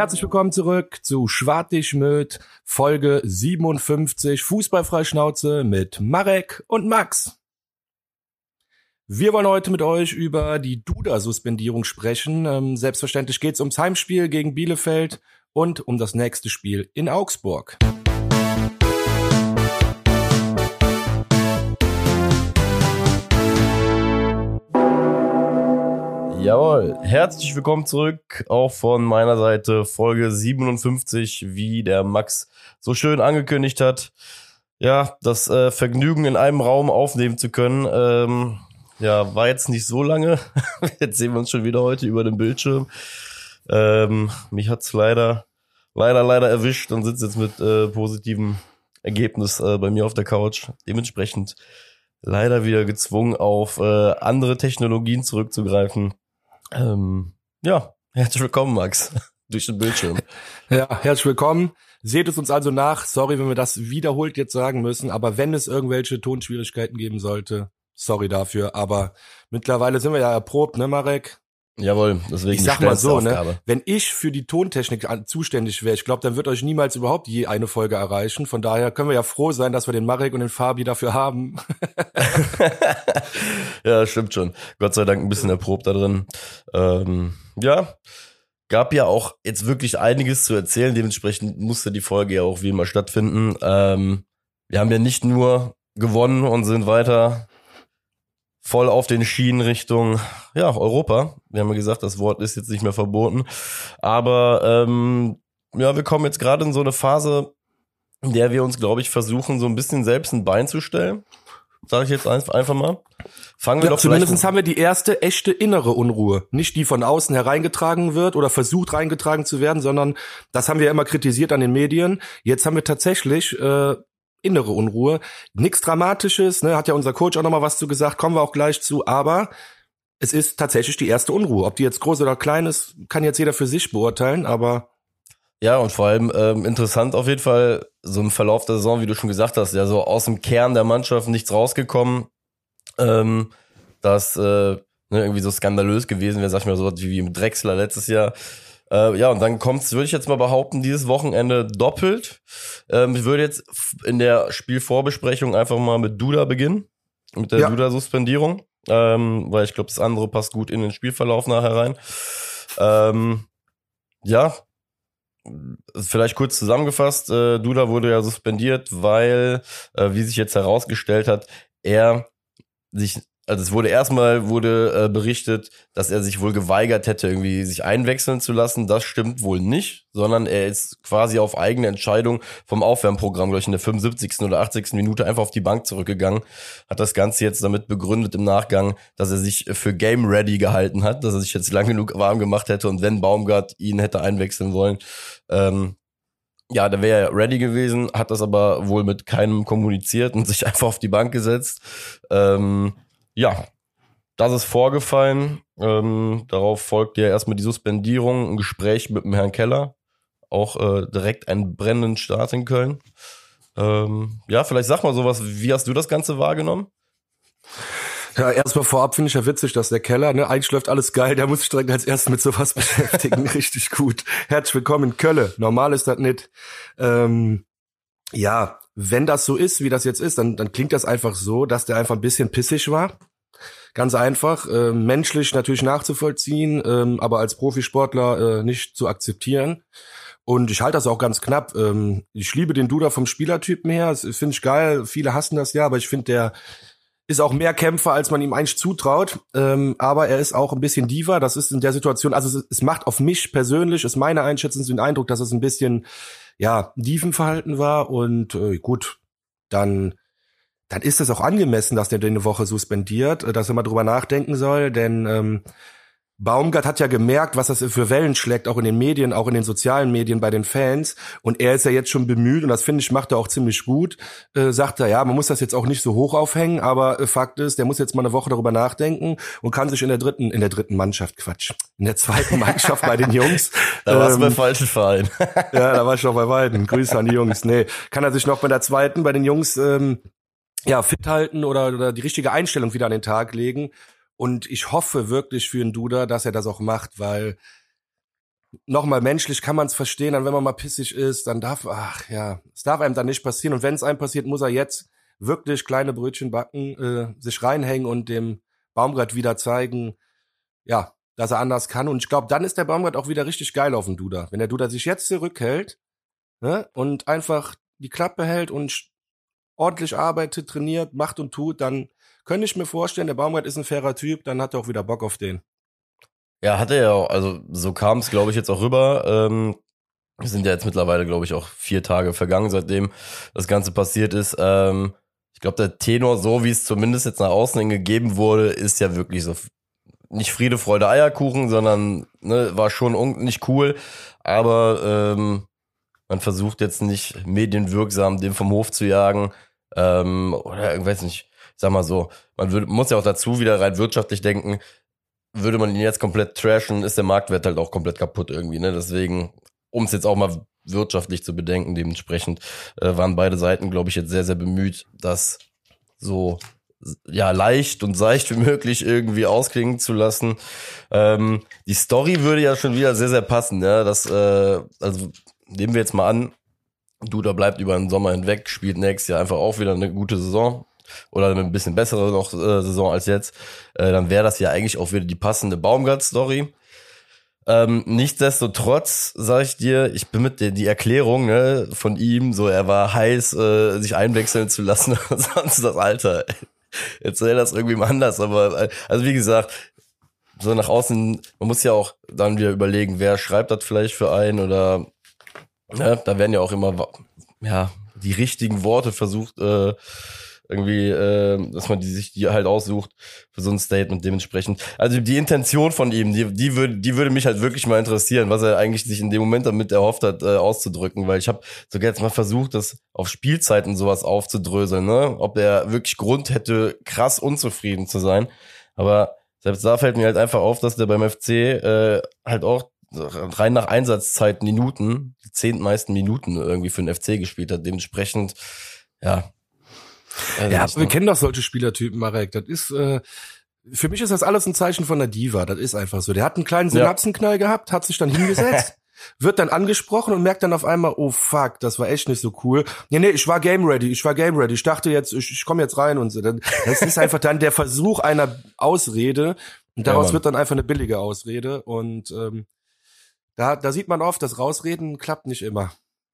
Herzlich willkommen zurück zu Schwartig mit Folge 57 Fußballfreischnauze mit Marek und Max. Wir wollen heute mit euch über die Duda-Suspendierung sprechen. Ähm, selbstverständlich geht es ums Heimspiel gegen Bielefeld und um das nächste Spiel in Augsburg. Jawohl, herzlich willkommen zurück, auch von meiner Seite, Folge 57, wie der Max so schön angekündigt hat. Ja, das äh, Vergnügen in einem Raum aufnehmen zu können, ähm, ja, war jetzt nicht so lange. Jetzt sehen wir uns schon wieder heute über dem Bildschirm. Ähm, mich hat's leider, leider, leider erwischt und sitze jetzt mit äh, positivem Ergebnis äh, bei mir auf der Couch. Dementsprechend leider wieder gezwungen, auf äh, andere Technologien zurückzugreifen. Ähm, ja, herzlich willkommen, Max, durch den Bildschirm. Ja, herzlich willkommen. Seht es uns also nach. Sorry, wenn wir das wiederholt jetzt sagen müssen, aber wenn es irgendwelche Tonschwierigkeiten geben sollte, sorry dafür. Aber mittlerweile sind wir ja erprobt, ne, Marek? Jawohl, deswegen ich sag mal so, ne, wenn ich für die Tontechnik zuständig wäre, ich glaube, dann wird euch niemals überhaupt je eine Folge erreichen. Von daher können wir ja froh sein, dass wir den Marek und den Fabi dafür haben. ja, stimmt schon. Gott sei Dank ein bisschen erprobt da drin. Ähm, ja, gab ja auch jetzt wirklich einiges zu erzählen. Dementsprechend musste die Folge ja auch wie immer stattfinden. Ähm, wir haben ja nicht nur gewonnen und sind weiter voll auf den Schienen Richtung ja, Europa. Wir haben ja gesagt, das Wort ist jetzt nicht mehr verboten. Aber ähm, ja, wir kommen jetzt gerade in so eine Phase, in der wir uns, glaube ich, versuchen, so ein bisschen selbst ein Bein zu stellen. Sage ich jetzt einfach mal. Fangen wir ja, doch zumindest haben wir die erste echte innere Unruhe. Nicht die von außen hereingetragen wird oder versucht reingetragen zu werden, sondern das haben wir ja immer kritisiert an den Medien. Jetzt haben wir tatsächlich äh, innere Unruhe. Nichts Dramatisches, ne, hat ja unser Coach auch nochmal was zu gesagt, kommen wir auch gleich zu, aber es ist tatsächlich die erste Unruhe. Ob die jetzt groß oder klein ist, kann jetzt jeder für sich beurteilen, aber ja, und vor allem ähm, interessant auf jeden Fall, so im Verlauf der Saison, wie du schon gesagt hast, ja, so aus dem Kern der Mannschaft nichts rausgekommen, ähm, das äh, ne, irgendwie so skandalös gewesen wäre, sag ich mal so wie mit Drexler letztes Jahr. Äh, ja, und dann kommt's, würde ich jetzt mal behaupten, dieses Wochenende doppelt. Ähm, ich würde jetzt in der Spielvorbesprechung einfach mal mit Duda beginnen, mit der ja. Duda-Suspendierung, ähm, weil ich glaube, das andere passt gut in den Spielverlauf nachher rein. Ähm, ja, vielleicht kurz zusammengefasst, äh, Duda wurde ja suspendiert, weil, äh, wie sich jetzt herausgestellt hat, er sich also es wurde erstmal wurde äh, berichtet, dass er sich wohl geweigert hätte, irgendwie sich einwechseln zu lassen. Das stimmt wohl nicht, sondern er ist quasi auf eigene Entscheidung vom Aufwärmprogramm, glaube ich, in der 75. oder 80. Minute einfach auf die Bank zurückgegangen. Hat das Ganze jetzt damit begründet im Nachgang, dass er sich für Game Ready gehalten hat, dass er sich jetzt lang genug warm gemacht hätte und wenn Baumgart ihn hätte einwechseln wollen, ähm, ja, da wäre er ready gewesen, hat das aber wohl mit keinem kommuniziert und sich einfach auf die Bank gesetzt. Ähm, ja, das ist vorgefallen. Ähm, darauf folgt ja erstmal die Suspendierung, ein Gespräch mit dem Herrn Keller. Auch äh, direkt einen brennenden Start in Köln. Ähm, ja, vielleicht sag mal sowas. Wie hast du das Ganze wahrgenommen? Ja, erstmal vorab finde ich ja witzig, dass der Keller, ne, eigentlich läuft alles geil, der muss sich direkt als erstes mit sowas beschäftigen. Richtig gut. Herzlich willkommen in Köln. Normal ist das nicht. Ähm, ja, wenn das so ist, wie das jetzt ist, dann, dann klingt das einfach so, dass der einfach ein bisschen pissig war. Ganz einfach, äh, menschlich natürlich nachzuvollziehen, ähm, aber als Profisportler äh, nicht zu akzeptieren. Und ich halte das auch ganz knapp. Ähm, ich liebe den Duda vom Spielertypen her. Das finde ich geil. Viele hassen das ja, aber ich finde, der ist auch mehr Kämpfer, als man ihm eigentlich zutraut. Ähm, aber er ist auch ein bisschen Diva. Das ist in der Situation, also es, es macht auf mich persönlich, ist meine Einschätzung, den Eindruck, dass es ein bisschen, ja, Dievenverhalten war. Und äh, gut, dann, dann ist es auch angemessen, dass der den eine Woche suspendiert, äh, dass er mal drüber nachdenken soll, denn ähm, Baumgart hat ja gemerkt, was das für Wellen schlägt, auch in den Medien, auch in den sozialen Medien bei den Fans. Und er ist ja jetzt schon bemüht, und das finde ich, macht er auch ziemlich gut, äh, sagt er, ja, man muss das jetzt auch nicht so hoch aufhängen, aber äh, Fakt ist, der muss jetzt mal eine Woche darüber nachdenken und kann sich in der dritten, in der dritten Mannschaft, Quatsch, in der zweiten Mannschaft bei den Jungs. da warst du ähm, beim falschen Verein. ja, da war ich noch bei beiden. Grüße an die Jungs. Nee, kann er sich noch bei der zweiten, bei den Jungs, ähm, ja, fit halten oder, oder die richtige Einstellung wieder an den Tag legen. Und ich hoffe wirklich für den Duda, dass er das auch macht, weil nochmal menschlich kann man es verstehen, dann wenn man mal pissig ist, dann darf, ach ja, es darf einem dann nicht passieren. Und wenn es einem passiert, muss er jetzt wirklich kleine Brötchen backen, äh, sich reinhängen und dem Baumgart wieder zeigen, ja, dass er anders kann. Und ich glaube, dann ist der Baumgart auch wieder richtig geil auf dem Duda. Wenn der Duda sich jetzt zurückhält ne, und einfach die Klappe hält und ordentlich arbeitet, trainiert, macht und tut, dann könnte ich mir vorstellen, der Baumgart ist ein fairer Typ, dann hat er auch wieder Bock auf den. Ja, hat er ja auch. Also so kam es, glaube ich, jetzt auch rüber. Ähm, sind ja jetzt mittlerweile, glaube ich, auch vier Tage vergangen, seitdem das Ganze passiert ist. Ähm, ich glaube, der Tenor, so wie es zumindest jetzt nach außen hin gegeben wurde, ist ja wirklich so nicht Friede, Freude, Eierkuchen, sondern ne, war schon nicht cool. Aber ähm, man versucht jetzt nicht medienwirksam den vom Hof zu jagen. Ähm, oder ich weiß nicht, ich sag mal so, man würde, muss ja auch dazu wieder rein wirtschaftlich denken, würde man ihn jetzt komplett trashen, ist der Marktwert halt auch komplett kaputt irgendwie. Ne? Deswegen, um es jetzt auch mal wirtschaftlich zu bedenken, dementsprechend äh, waren beide Seiten, glaube ich, jetzt sehr, sehr bemüht, das so ja leicht und seicht wie möglich irgendwie ausklingen zu lassen. Ähm, die Story würde ja schon wieder sehr, sehr passen. Ja? Das, äh, also nehmen wir jetzt mal an, Duda bleibt über den Sommer hinweg, spielt nächstes Jahr einfach auch wieder eine gute Saison oder eine bisschen bessere noch äh, Saison als jetzt, äh, dann wäre das ja eigentlich auch wieder die passende Baumgart-Story. Ähm, nichtsdestotrotz sage ich dir, ich bin mit der die Erklärung ne, von ihm, so er war heiß, äh, sich einwechseln zu lassen sonst das Alter. Erzähl das irgendwie mal anders, aber äh, also wie gesagt, so nach außen, man muss ja auch dann wieder überlegen, wer schreibt das vielleicht für einen oder ne, da werden ja auch immer ja die richtigen Worte versucht äh, irgendwie, äh, dass man die sich die halt aussucht für so ein Statement dementsprechend. Also die Intention von ihm, die, die würde, die würde mich halt wirklich mal interessieren, was er eigentlich sich in dem Moment damit erhofft hat, äh, auszudrücken, weil ich habe sogar jetzt mal versucht, das auf Spielzeiten sowas aufzudröseln, ne? Ob er wirklich Grund hätte, krass unzufrieden zu sein. Aber selbst da fällt mir halt einfach auf, dass der beim FC äh, halt auch rein nach Einsatzzeit Minuten, die zehntmeisten Minuten irgendwie für den FC gespielt hat. Dementsprechend, ja, also ja, wir kennen doch solche Spielertypen, Marek. Das ist, äh, für mich ist das alles ein Zeichen von der Diva. Das ist einfach so. Der hat einen kleinen Synapsenknall ja. gehabt, hat sich dann hingesetzt. wird dann angesprochen und merkt dann auf einmal, oh fuck, das war echt nicht so cool. Nee, nee, ich war game ready, ich war game ready. Ich dachte jetzt, ich, ich komme jetzt rein und so. Das ist einfach dann der Versuch einer Ausrede und daraus ja, wird dann einfach eine billige Ausrede und ähm, da, da sieht man oft, das Rausreden klappt nicht immer.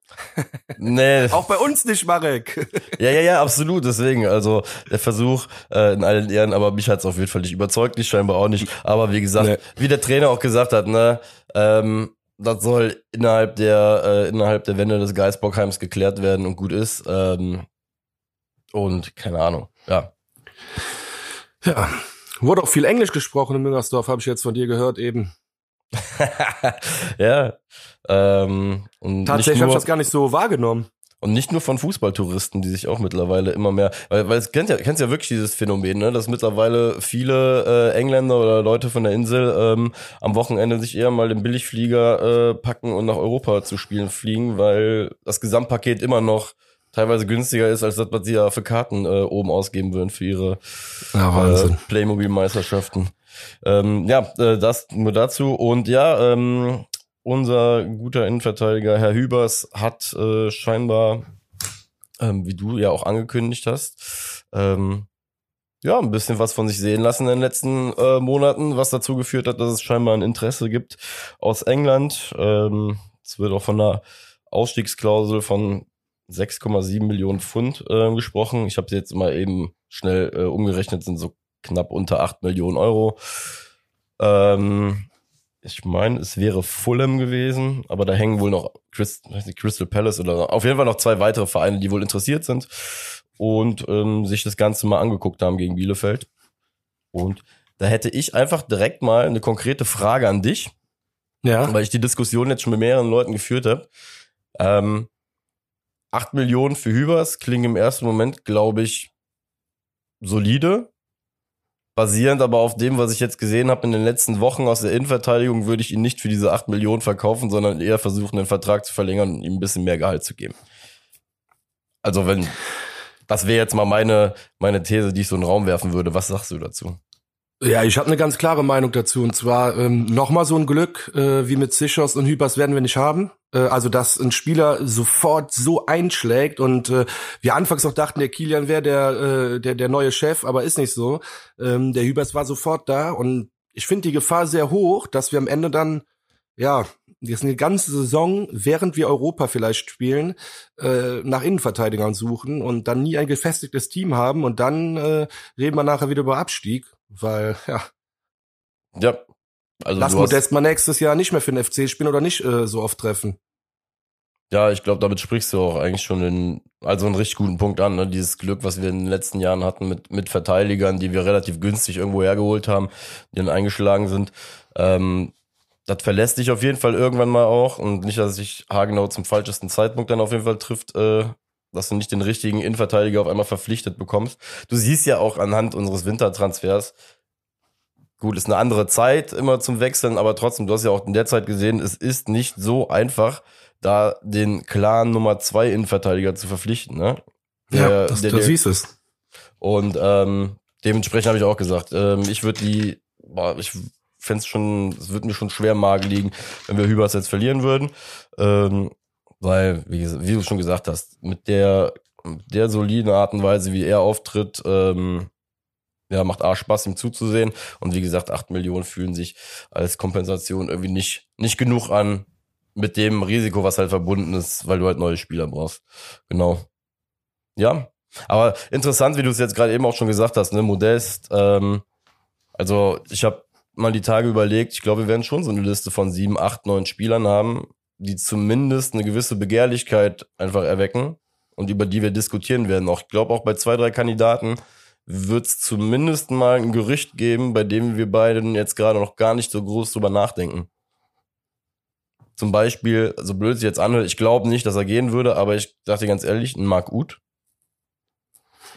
Nee. Auch bei uns nicht, Marek. ja, ja, ja, absolut. Deswegen, also der Versuch äh, in allen Ehren, aber mich hat's auf jeden Fall nicht überzeugt, nicht scheinbar auch nicht. Aber wie gesagt, nee. wie der Trainer auch gesagt hat, ne, ähm, das soll innerhalb der äh, innerhalb der Wände des Geisbockheims geklärt werden und gut ist. Ähm, und keine Ahnung, ja. Ja, wurde auch viel Englisch gesprochen in Müngersdorf, habe ich jetzt von dir gehört eben. ja. Ähm, und Tatsächlich habe ich das gar nicht so wahrgenommen. Und nicht nur von Fußballtouristen, die sich auch mittlerweile immer mehr, weil, weil es kennt ja, kennst ja wirklich dieses Phänomen, ne, dass mittlerweile viele äh, Engländer oder Leute von der Insel ähm, am Wochenende sich eher mal den Billigflieger äh, packen und nach Europa zu spielen fliegen, weil das Gesamtpaket immer noch teilweise günstiger ist, als das, was sie ja für Karten äh, oben ausgeben würden für ihre ja, äh, Playmobil-Meisterschaften. Ähm, ja, äh, das nur dazu. Und ja, ähm, unser guter Innenverteidiger Herr Hübers hat äh, scheinbar, ähm, wie du ja auch angekündigt hast, ähm, ja, ein bisschen was von sich sehen lassen in den letzten äh, Monaten, was dazu geführt hat, dass es scheinbar ein Interesse gibt aus England. Ähm, es wird auch von einer Ausstiegsklausel von 6,7 Millionen Pfund äh, gesprochen. Ich habe jetzt mal eben schnell äh, umgerechnet, sind so knapp unter 8 Millionen Euro. Ähm, ich meine, es wäre Fulham gewesen, aber da hängen wohl noch Christ, Crystal Palace oder auf jeden Fall noch zwei weitere Vereine, die wohl interessiert sind und ähm, sich das Ganze mal angeguckt haben gegen Bielefeld. Und da hätte ich einfach direkt mal eine konkrete Frage an dich. Ja. Weil ich die Diskussion jetzt schon mit mehreren Leuten geführt habe. Ähm, 8 Millionen für Hübers klingen im ersten Moment, glaube ich, solide. Basierend aber auf dem, was ich jetzt gesehen habe in den letzten Wochen aus der Innenverteidigung, würde ich ihn nicht für diese 8 Millionen verkaufen, sondern eher versuchen, den Vertrag zu verlängern und ihm ein bisschen mehr Gehalt zu geben. Also wenn, das wäre jetzt mal meine, meine These, die ich so in den Raum werfen würde. Was sagst du dazu? Ja, ich habe eine ganz klare Meinung dazu. Und zwar ähm, nochmal so ein Glück äh, wie mit Sichos und Hübers werden wir nicht haben. Äh, also, dass ein Spieler sofort so einschlägt und äh, wir anfangs auch dachten, der Kilian wäre der, äh, der, der neue Chef, aber ist nicht so. Ähm, der Hübers war sofort da und ich finde die Gefahr sehr hoch, dass wir am Ende dann, ja, jetzt eine ganze Saison, während wir Europa vielleicht spielen, äh, nach Innenverteidigern suchen und dann nie ein gefestigtes Team haben und dann äh, reden wir nachher wieder über Abstieg. Weil, ja. Ja. Also Lass Modest mal nächstes Jahr nicht mehr für den FC spielen oder nicht äh, so oft treffen. Ja, ich glaube, damit sprichst du auch eigentlich schon den, also einen richtig guten Punkt an, ne? Dieses Glück, was wir in den letzten Jahren hatten mit, mit Verteidigern, die wir relativ günstig irgendwo hergeholt haben, die dann eingeschlagen sind. Ähm, das verlässt dich auf jeden Fall irgendwann mal auch und nicht, dass sich Hagenau zum falschesten Zeitpunkt dann auf jeden Fall trifft, äh, dass du nicht den richtigen Innenverteidiger auf einmal verpflichtet bekommst. Du siehst ja auch anhand unseres Wintertransfers, gut, ist eine andere Zeit immer zum Wechseln, aber trotzdem, du hast ja auch in der Zeit gesehen, es ist nicht so einfach, da den klaren Nummer zwei Innenverteidiger zu verpflichten. Ne? Der, ja, das, der, der, siehst es. Und ähm, dementsprechend habe ich auch gesagt, ähm, ich würde die, boah, ich fände es schon, es würde mir schon schwer im Magen liegen, wenn wir Hübers jetzt verlieren würden. Ähm, weil, wie, wie, du schon gesagt hast, mit der, der soliden Art und Weise, wie er auftritt, ähm, ja, macht A Spaß, ihm zuzusehen. Und wie gesagt, acht Millionen fühlen sich als Kompensation irgendwie nicht, nicht genug an mit dem Risiko, was halt verbunden ist, weil du halt neue Spieler brauchst. Genau. Ja. Aber interessant, wie du es jetzt gerade eben auch schon gesagt hast, ne, Modest, ähm, also ich habe mal die Tage überlegt, ich glaube, wir werden schon so eine Liste von sieben, acht, neun Spielern haben, die zumindest eine gewisse Begehrlichkeit einfach erwecken und über die wir diskutieren werden. Auch ich glaube auch bei zwei, drei Kandidaten wird es zumindest mal ein Gerücht geben, bei dem wir beiden jetzt gerade noch gar nicht so groß drüber nachdenken. Zum Beispiel, so blöd es jetzt anhört, ich glaube nicht, dass er gehen würde, aber ich dachte ganz ehrlich, ein Marc Uth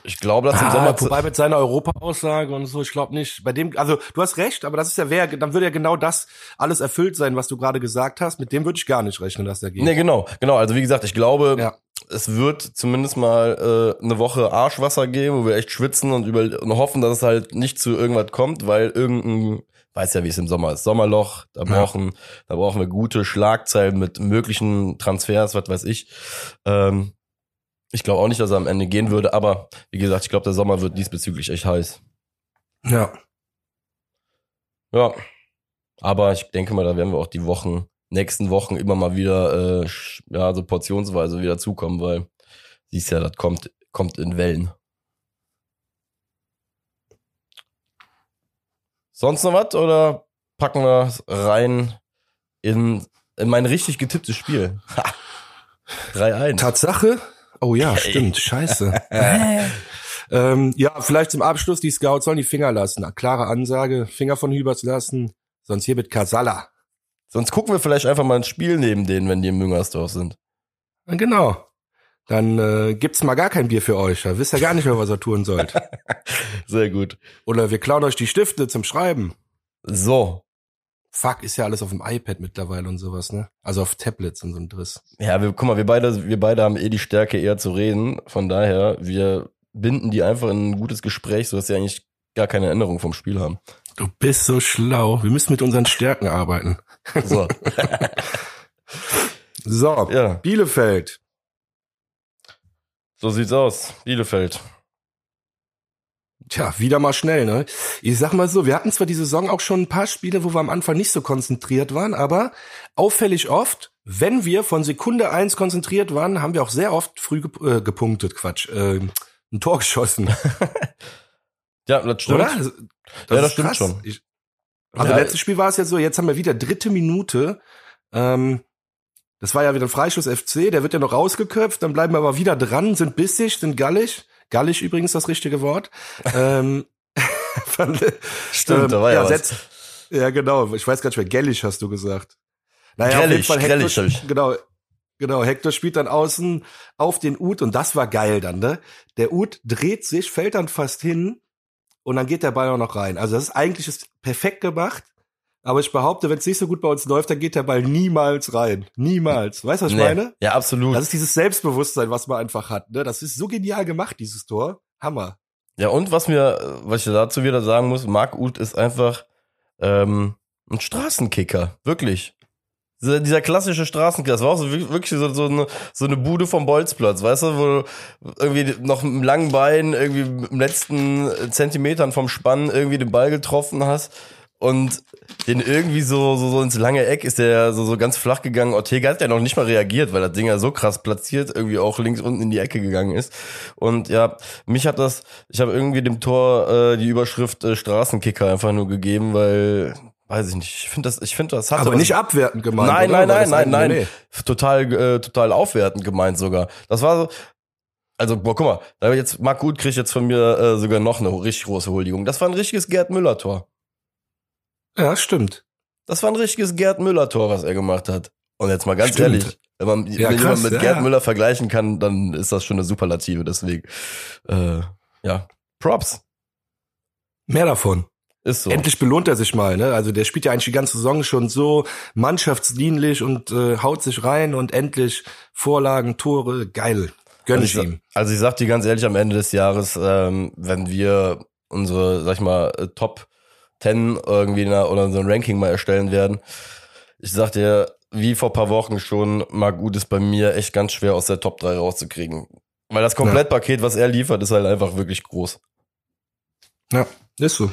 ich glaube, dass im ah, Sommer. Wobei mit seiner Europa-Aussage und so, ich glaube nicht. Bei dem, also du hast recht, aber das ist ja wer, dann würde ja genau das alles erfüllt sein, was du gerade gesagt hast. Mit dem würde ich gar nicht rechnen, dass er geht. Nee, genau, genau. Also wie gesagt, ich glaube, ja. es wird zumindest mal äh, eine Woche Arschwasser geben, wo wir echt schwitzen und, über, und hoffen, dass es halt nicht zu irgendwas kommt, weil irgendein weiß ja, wie es im Sommer ist. Sommerloch, da brauchen, ja. da brauchen wir gute Schlagzeilen mit möglichen Transfers, was weiß ich. Ähm, ich glaube auch nicht, dass er am Ende gehen würde, aber wie gesagt, ich glaube, der Sommer wird diesbezüglich echt heiß. Ja. Ja. Aber ich denke mal, da werden wir auch die Wochen, nächsten Wochen immer mal wieder, äh, ja, so portionsweise wieder zukommen, weil siehst ja, das kommt, kommt in Wellen. Sonst noch was oder packen wir rein in, in mein richtig getipptes Spiel? 3-1. Tatsache, Oh ja, stimmt. Scheiße. ähm, ja, vielleicht zum Abschluss, die Scouts sollen die Finger lassen. Eine klare Ansage, Finger von Hübers lassen, sonst hier mit Kasala. Sonst gucken wir vielleicht einfach mal ein Spiel neben denen, wenn die im Müngersdorf sind. Genau. Dann äh, gibt's mal gar kein Bier für euch. Da wisst ihr gar nicht mehr, was ihr tun sollt. Sehr gut. Oder wir klauen euch die Stifte zum Schreiben. So, Fuck, ist ja alles auf dem iPad mittlerweile und sowas, ne? Also auf Tablets und so ein Driss. Ja, wir, guck mal, wir beide, wir beide haben eh die Stärke eher zu reden. Von daher, wir binden die einfach in ein gutes Gespräch, sodass sie eigentlich gar keine Erinnerung vom Spiel haben. Du bist so schlau. Wir müssen mit unseren Stärken arbeiten. So. so, ja. Bielefeld. So sieht's aus. Bielefeld. Tja, wieder mal schnell, ne? Ich sag mal so, wir hatten zwar die Saison auch schon ein paar Spiele, wo wir am Anfang nicht so konzentriert waren, aber auffällig oft, wenn wir von Sekunde eins konzentriert waren, haben wir auch sehr oft früh äh, gepunktet, Quatsch, äh, ein Tor geschossen. ja, das stimmt. Oder? Das ja, das stimmt krass. schon. Ich, also ja, letztes Spiel war es ja so, jetzt haben wir wieder dritte Minute. Ähm, das war ja wieder ein Freischuss FC, der wird ja noch rausgeköpft, dann bleiben wir aber wieder dran, sind bissig, sind gallig. Gallisch übrigens das richtige Wort. ähm, Stimmt, ähm, da war ja, ja was. ja, genau. Ich weiß gar nicht mehr. Gellisch hast du gesagt. Naja, Grellisch, auf jeden Fall Hector, genau, genau. Hector spielt dann außen auf den Ut und das war geil dann, ne? Der Ut dreht sich, fällt dann fast hin und dann geht der Ball auch noch rein. Also das ist eigentlich ist perfekt gemacht. Aber ich behaupte, wenn es nicht so gut bei uns läuft, dann geht der Ball niemals rein. Niemals. Weißt du, was ich nee. meine? Ja, absolut. Das ist dieses Selbstbewusstsein, was man einfach hat. Ne? Das ist so genial gemacht, dieses Tor. Hammer. Ja, und was mir, was ich dazu wieder sagen muss, Marc Uth ist einfach ähm, ein Straßenkicker, wirklich. Dieser, dieser klassische Straßenkicker, das war auch so wirklich so, so, eine, so eine Bude vom Bolzplatz, weißt du, wo du irgendwie noch mit einem langen Bein irgendwie im letzten Zentimetern vom Spann irgendwie den Ball getroffen hast und den irgendwie so, so, so ins lange Eck ist der so, so ganz flach gegangen. Ortega hat ja noch nicht mal reagiert, weil das Ding ja so krass platziert irgendwie auch links unten in die Ecke gegangen ist. Und ja, mich hat das, ich habe irgendwie dem Tor äh, die Überschrift äh, Straßenkicker einfach nur gegeben, weil weiß ich nicht. Ich finde das, ich finde das hat aber nicht abwertend gemeint. Nein, nein, nein, nein, nein, nein, total, äh, total aufwertend gemeint sogar. Das war so. Also, boah, guck mal, da jetzt Marc Gut kriegt jetzt von mir äh, sogar noch eine richtig große Huldigung. Das war ein richtiges Gerd Müller Tor. Ja, stimmt. Das war ein richtiges Gerd Müller-Tor, was er gemacht hat. Und jetzt mal ganz stimmt. ehrlich, wenn man ja, jemanden mit ja. Gerd Müller vergleichen kann, dann ist das schon eine Superlative. Deswegen, äh, ja, Props. Mehr davon. Ist so. Endlich belohnt er sich mal, ne? Also der spielt ja eigentlich die ganze Saison schon so mannschaftsdienlich und äh, haut sich rein und endlich Vorlagen, Tore, geil. Gönn also ich ihm. Also ich sag dir ganz ehrlich, am Ende des Jahres, ähm, wenn wir unsere, sag ich mal, äh, Top 10 irgendwie na, oder so ein Ranking mal erstellen werden. Ich sag dir, wie vor paar Wochen schon, Marc Gut ist bei mir echt ganz schwer aus der Top 3 rauszukriegen. Weil das Komplettpaket, was er liefert, ist halt einfach wirklich groß. Ja, ist so.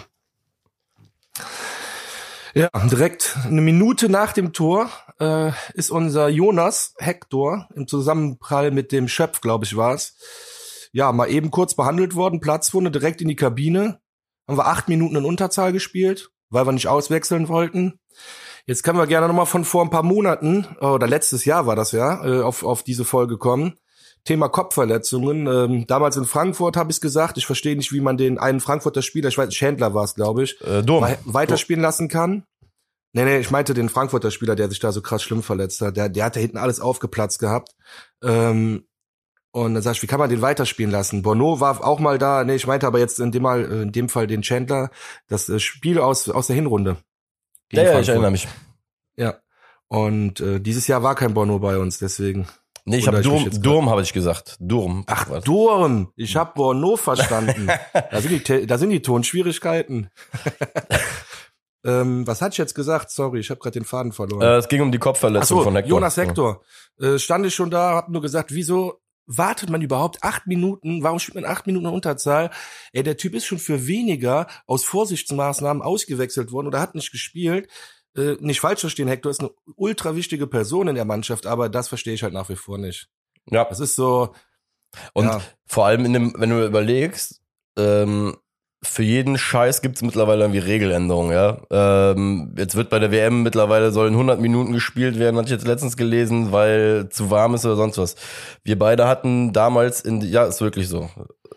Ja, direkt eine Minute nach dem Tor äh, ist unser Jonas Hector im Zusammenprall mit dem Schöpf, glaube ich, war es. Ja, mal eben kurz behandelt worden, Platzwunde direkt in die Kabine haben wir acht Minuten in Unterzahl gespielt, weil wir nicht auswechseln wollten. Jetzt können wir gerne nochmal von vor ein paar Monaten, oder letztes Jahr war das ja, äh, auf, auf diese Folge kommen. Thema Kopfverletzungen. Ähm, damals in Frankfurt habe ich gesagt, ich verstehe nicht, wie man den einen Frankfurter Spieler, ich weiß, Chandler war es, glaube ich, äh, Dom. weiterspielen lassen kann. Nee, nee, ich meinte den Frankfurter Spieler, der sich da so krass schlimm verletzt hat. Der, der hat da hinten alles aufgeplatzt gehabt. Ähm, und dann sagst du, wie kann man den weiterspielen lassen? Bono war auch mal da, nee, ich meinte aber jetzt in dem Mal, in dem Fall den Chandler, das äh, Spiel aus, aus der Hinrunde. Ja, ja, ich erinnere mich. Ja. Und äh, dieses Jahr war kein Bono bei uns, deswegen. Nee, ich habe Durm, Durm habe ich gesagt. Durm. Ach, was? Durm. Ich habe Bono verstanden. da, sind die, da sind die Tonschwierigkeiten. ähm, was hatte ich jetzt gesagt? Sorry, ich habe gerade den Faden verloren. Äh, es ging um die Kopfverletzung so, von Hector. Jonas Hector. Äh, stand ich schon da, hab nur gesagt, wieso wartet man überhaupt acht Minuten? Warum spielt man acht Minuten in Unterzahl? Ey, der Typ ist schon für weniger aus Vorsichtsmaßnahmen ausgewechselt worden oder hat nicht gespielt. Äh, nicht falsch verstehen, Hector ist eine ultra wichtige Person in der Mannschaft, aber das verstehe ich halt nach wie vor nicht. Ja. Das ist so. Und ja. vor allem in dem, wenn du überlegst, ähm, für jeden Scheiß gibt es mittlerweile irgendwie Regeländerungen, ja. Ähm, jetzt wird bei der WM mittlerweile sollen 100 Minuten gespielt werden, hatte ich jetzt letztens gelesen, weil zu warm ist oder sonst was. Wir beide hatten damals in, ja, ist wirklich so.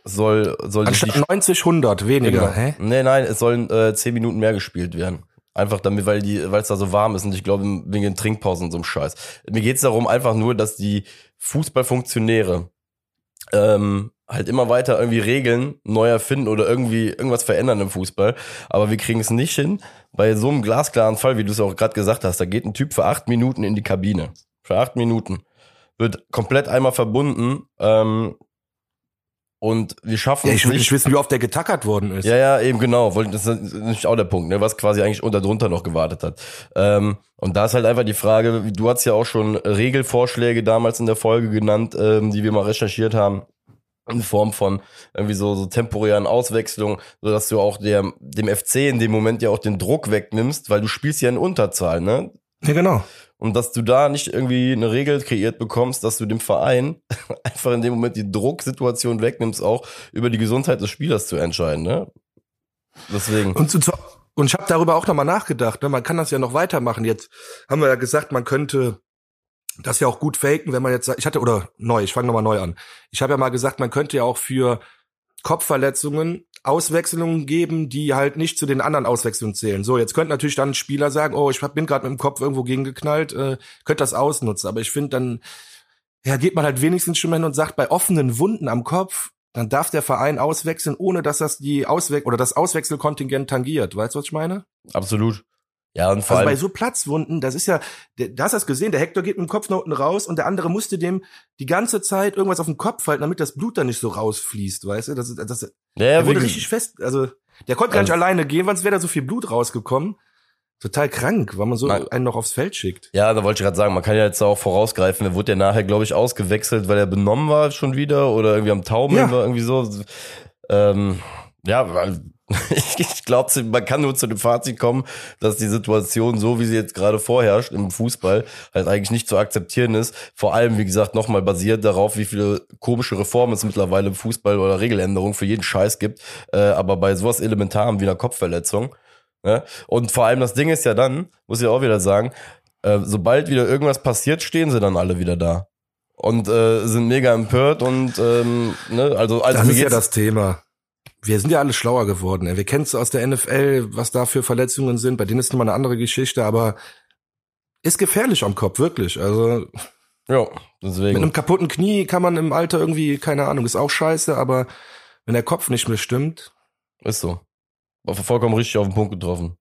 Soll, soll Anstatt die, 90, 100 weniger, genau. hä? Nee, nein, es sollen äh, 10 Minuten mehr gespielt werden. Einfach damit, weil die, weil es da so warm ist und ich glaube wegen den Trinkpausen und so einem Scheiß. Mir geht's darum einfach nur, dass die Fußballfunktionäre ähm, halt immer weiter irgendwie Regeln neu erfinden oder irgendwie irgendwas verändern im Fußball. Aber wir kriegen es nicht hin. Bei so einem glasklaren Fall, wie du es auch gerade gesagt hast, da geht ein Typ für acht Minuten in die Kabine. Für acht Minuten. Wird komplett einmal verbunden. Ähm, und wir schaffen ja, ich will nicht wissen, wie oft der getackert worden ist. Ja, ja, eben genau. Das ist nicht auch der Punkt, ne, was quasi eigentlich unter drunter noch gewartet hat. Ähm, und da ist halt einfach die Frage, du hast ja auch schon Regelvorschläge damals in der Folge genannt, ähm, die wir mal recherchiert haben in Form von irgendwie so, so temporären Auswechslungen, so dass du auch der, dem FC in dem Moment ja auch den Druck wegnimmst, weil du spielst ja in Unterzahl, ne? Ja, genau. Und dass du da nicht irgendwie eine Regel kreiert bekommst, dass du dem Verein einfach in dem Moment die Drucksituation wegnimmst, auch über die Gesundheit des Spielers zu entscheiden, ne? Deswegen. Und, zu, und ich habe darüber auch nochmal nachgedacht, ne? Man kann das ja noch weitermachen. Jetzt haben wir ja gesagt, man könnte das ja auch gut faken, wenn man jetzt, ich hatte, oder neu, ich fange nochmal neu an. Ich habe ja mal gesagt, man könnte ja auch für Kopfverletzungen Auswechslungen geben, die halt nicht zu den anderen Auswechslungen zählen. So, jetzt könnte natürlich dann ein Spieler sagen, oh, ich bin gerade mit dem Kopf irgendwo gegengeknallt, äh, könnte das ausnutzen. Aber ich finde, dann ja, geht man halt wenigstens schon hin und sagt, bei offenen Wunden am Kopf, dann darf der Verein auswechseln, ohne dass das die Auswech oder das Auswechselkontingent tangiert. Weißt du, was ich meine? Absolut. Ja, und vor Also bei allem, so Platzwunden, das ist ja, der, da hast du das gesehen, der Hector geht mit dem Kopf nach unten raus und der andere musste dem die ganze Zeit irgendwas auf den Kopf halten, damit das Blut dann nicht so rausfließt, weißt du? Das, das, ja, der wurde richtig fest, also der konnte gar nicht Also- alleine gehen, sonst wäre da so viel Blut rausgekommen. Total krank, weil man so Nein. einen noch aufs Feld schickt. ja, da wollte ich gerade sagen, man kann ja jetzt auch vorausgreifen, er wurde ja nachher, glaube ich, ausgewechselt, weil er benommen war schon wieder oder irgendwie am Taumeln Ja. war, irgendwie so. Ähm, ja, weil- ich, ich glaube, man kann nur zu dem Fazit kommen, dass die Situation, so wie sie jetzt gerade vorherrscht im Fußball, halt eigentlich nicht zu akzeptieren ist. Vor allem, wie gesagt, nochmal basiert darauf, wie viele komische Reformen es mittlerweile im Fußball oder Regeländerungen für jeden Scheiß gibt. Äh, aber bei sowas Elementarem wie einer Kopfverletzung. Ne? Und vor allem das Ding ist ja dann, muss ich auch wieder sagen, äh, sobald wieder irgendwas passiert, stehen sie dann alle wieder da. Und äh, sind mega empört und ähm, ne, also, also Das ist ja das Thema. Wir sind ja alle schlauer geworden. ey. Wir kennen es aus der NFL, was da für Verletzungen sind. Bei denen ist nochmal eine andere Geschichte, aber ist gefährlich am Kopf, wirklich. Also ja, mit deswegen. einem kaputten Knie kann man im Alter irgendwie, keine Ahnung, ist auch scheiße, aber wenn der Kopf nicht mehr stimmt, Ist so. War vollkommen richtig auf den Punkt getroffen.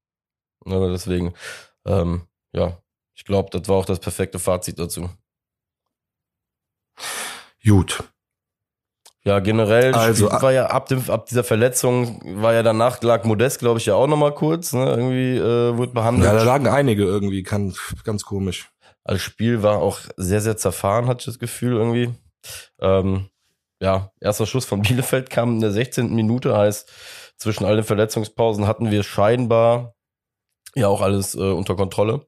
Aber deswegen, ähm, ja, ich glaube, das war auch das perfekte Fazit dazu. gut. Ja, generell Also, war ja ab, dem, ab dieser Verletzung, war ja danach, lag Modest, glaube ich, ja auch nochmal kurz, ne? Irgendwie äh, wurde behandelt. Ja, da lagen einige irgendwie, kann, ganz komisch. Das Spiel war auch sehr, sehr zerfahren, hatte ich das Gefühl irgendwie. Ähm, ja, erster Schuss von Bielefeld kam in der 16. Minute, heißt, zwischen all den Verletzungspausen hatten wir scheinbar ja auch alles äh, unter Kontrolle.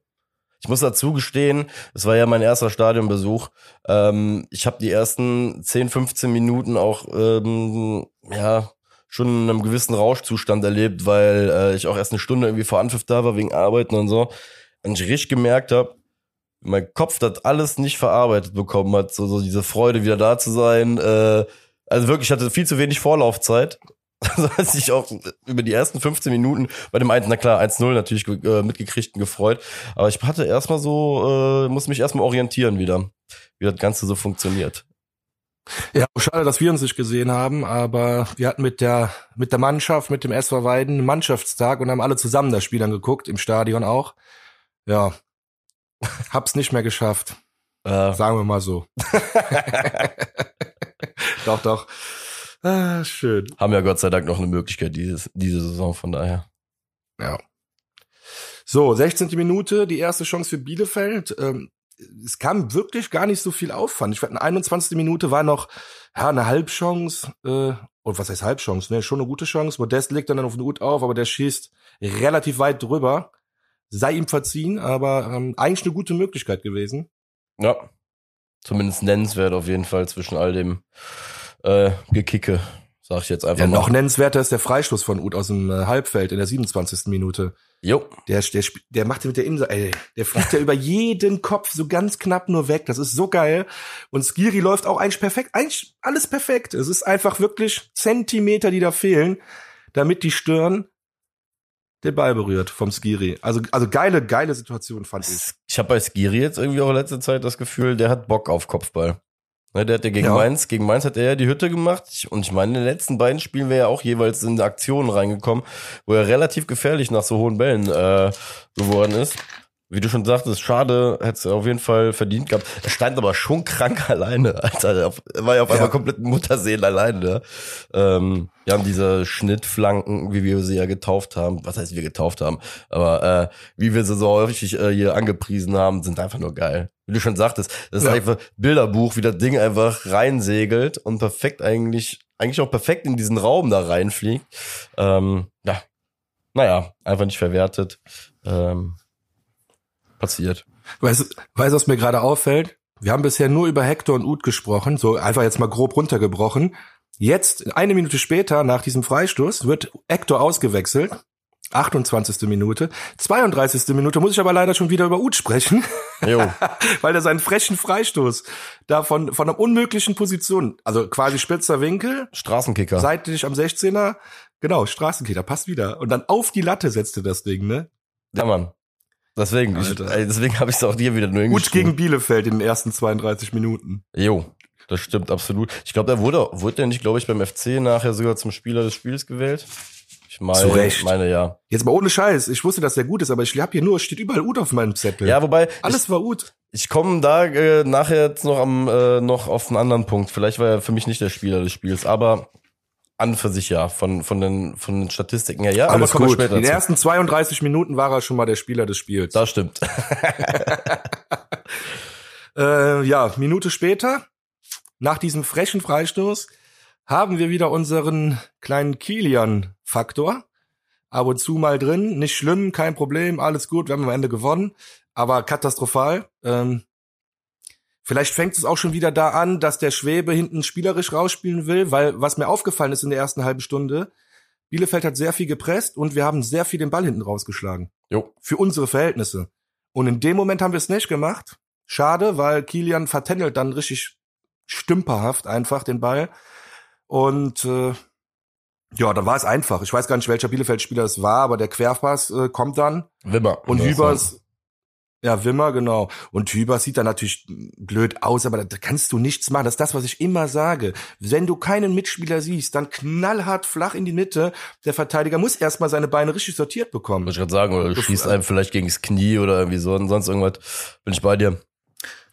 Ich muss dazu gestehen, es war ja mein erster Stadionbesuch. Ähm, ich habe die ersten 10, 15 Minuten auch ähm, ja schon in einem gewissen Rauschzustand erlebt, weil äh, ich auch erst eine Stunde irgendwie vor Anpfiff da war wegen Arbeiten und so. Und ich richtig gemerkt habe, mein Kopf das alles nicht verarbeitet bekommen hat, so, so diese Freude wieder da zu sein. Äh, also wirklich, ich hatte viel zu wenig Vorlaufzeit. Also als ich auch über die ersten 15 Minuten bei dem einen, na klar, 1-0 natürlich äh, mitgekriegt und gefreut. Aber ich hatte erstmal so, äh, muss mich erstmal orientieren wieder, wie das Ganze so funktioniert. Ja, schade, dass wir uns nicht gesehen haben, aber wir hatten mit der, mit der Mannschaft, mit dem SV Weiden einen Mannschaftstag und haben alle zusammen das Spiel angeguckt, im Stadion auch. Ja. Hab's nicht mehr geschafft. Äh, Sagen wir mal so. doch, doch. Ah, schön. haben ja Gott sei Dank noch eine Möglichkeit dieses, diese Saison, von daher. Ja. So, 16. Minute, die erste Chance für Bielefeld. Ähm, es kam wirklich gar nicht so viel auf, fand ich. Der 21. Minute war noch ja, eine Halbchance, äh, und was heißt Halbchance, ne? Schon eine gute Chance. Modest legt dann auf den Hut auf, aber der schießt relativ weit drüber. Sei ihm verziehen, aber ähm, eigentlich eine gute Möglichkeit gewesen. Ja. Zumindest nennenswert auf jeden Fall zwischen all dem äh, Gekicke, sag ich jetzt einfach Ja, mal. noch nennenswerter ist der Freistoß von Uth aus dem äh, Halbfeld in der 27. Minute. Jo. Der, der, der macht mit der Insel, ey, der fliegt ja über jeden Kopf so ganz knapp nur weg. Das ist so geil. Und Skiri läuft auch eigentlich perfekt, eigentlich alles perfekt. Es ist einfach wirklich Zentimeter, die da fehlen, damit die Stirn den Ball berührt vom Skiri. Also, also geile, geile Situation fand ich. Ich habe bei Skiri jetzt irgendwie auch in letzter Zeit das Gefühl, der hat Bock auf Kopfball. Ne, der hat ja gegen Ja. Mainz, gegen Mainz hat er ja die Hütte gemacht. Und ich meine, in den letzten beiden Spielen wäre er auch jeweils in Aktionen reingekommen, wo er relativ gefährlich nach so hohen Bällen äh, geworden ist. Wie du schon sagtest, schade, hätte es auf jeden Fall verdient gehabt. Er stand aber schon krank alleine, Alter. Er war ja auf Ja. einmal komplett Mutterseelen alleine. Ne? Ähm, wir haben diese Schnittflanken, wie wir sie ja getauft haben. Was heißt, wir getauft haben? Aber äh, wie wir sie so häufig äh, hier angepriesen haben, sind einfach nur geil. Wie du schon sagtest, das ist Ja. einfach Bilderbuch, wie das Ding einfach reinsegelt und perfekt eigentlich, eigentlich auch perfekt in diesen Raum da reinfliegt. Ähm, ja, naja, einfach nicht verwertet. Ähm, passiert. Weißt, du- was mir gerade auffällt? Wir haben bisher nur über Hector und Uth gesprochen, so einfach jetzt mal grob runtergebrochen. Jetzt, eine Minute später, nach diesem Freistoß, wird Hector ausgewechselt. 28. Minute. 32. Minute muss ich aber leider schon wieder über Uth sprechen, Jo. weil er seinen frechen Freistoß da von, von einer unmöglichen Position, also quasi spitzer Winkel, Straßenkicker. seitlich am 16er, genau, Straßenkicker, passt wieder. Und dann auf die Latte setzte das Ding, ne? Ja, Mann. Deswegen, ich, deswegen habe ich es auch dir wieder nur hingeschrieben. gegen Bielefeld in den ersten 32 Minuten. Jo, das stimmt absolut. Ich glaube, der wurde, wurde der nicht, glaube ich, beim FC nachher sogar zum Spieler des Spiels gewählt. Ich meine, Zu Recht. meine ja. Jetzt mal ohne Scheiß. Ich wusste, dass der gut ist, aber ich hab hier nur, es steht überall Ut auf meinem Zettel. Ja, wobei Alles war Ut. ich, ich komme da äh, nachher jetzt noch am äh, noch auf einen anderen Punkt. Vielleicht war er für mich nicht der Spieler des Spiels, aber an für sich ja von von den von den Statistiken her ja. Alles aber kommen gut. später In den ersten 32 Minuten war er schon mal der Spieler des Spiels. Das stimmt. Äh, ja, Minute später, nach diesem frechen Freistoß, haben wir wieder unseren kleinen Kilian-Faktor. Ab und zu mal drin, nicht schlimm, kein Problem, alles gut, wir haben am Ende gewonnen, aber katastrophal. Ähm, vielleicht fängt es auch schon wieder da an, dass der Schwebe hinten spielerisch rausspielen will, weil was mir aufgefallen ist in der ersten halben Stunde, Bielefeld hat sehr viel gepresst und wir haben sehr viel den Ball hinten rausgeschlagen Jo. für unsere Verhältnisse. Und in dem Moment haben wir es nicht gemacht. Schade, weil Kilian vertändelt dann richtig stümperhaft einfach den Ball. Und äh, ja, dann war es einfach. Ich weiß gar nicht, welcher Bielefeld-Spieler es war, aber der Querpass äh, kommt dann. Wimmer. Und Hübers, ja, Wimmer, genau. Und Hübers sieht dann natürlich blöd aus, aber da, da kannst du nichts machen. Das ist das, was ich immer sage. Wenn du keinen Mitspieler siehst, dann knallhart flach in die Mitte. Der Verteidiger muss erstmal seine Beine richtig sortiert bekommen. Wollte ich gerade sagen, oder schießt einem vielleicht gegen das Knie oder irgendwie so und sonst irgendwas. Bin ich bei dir.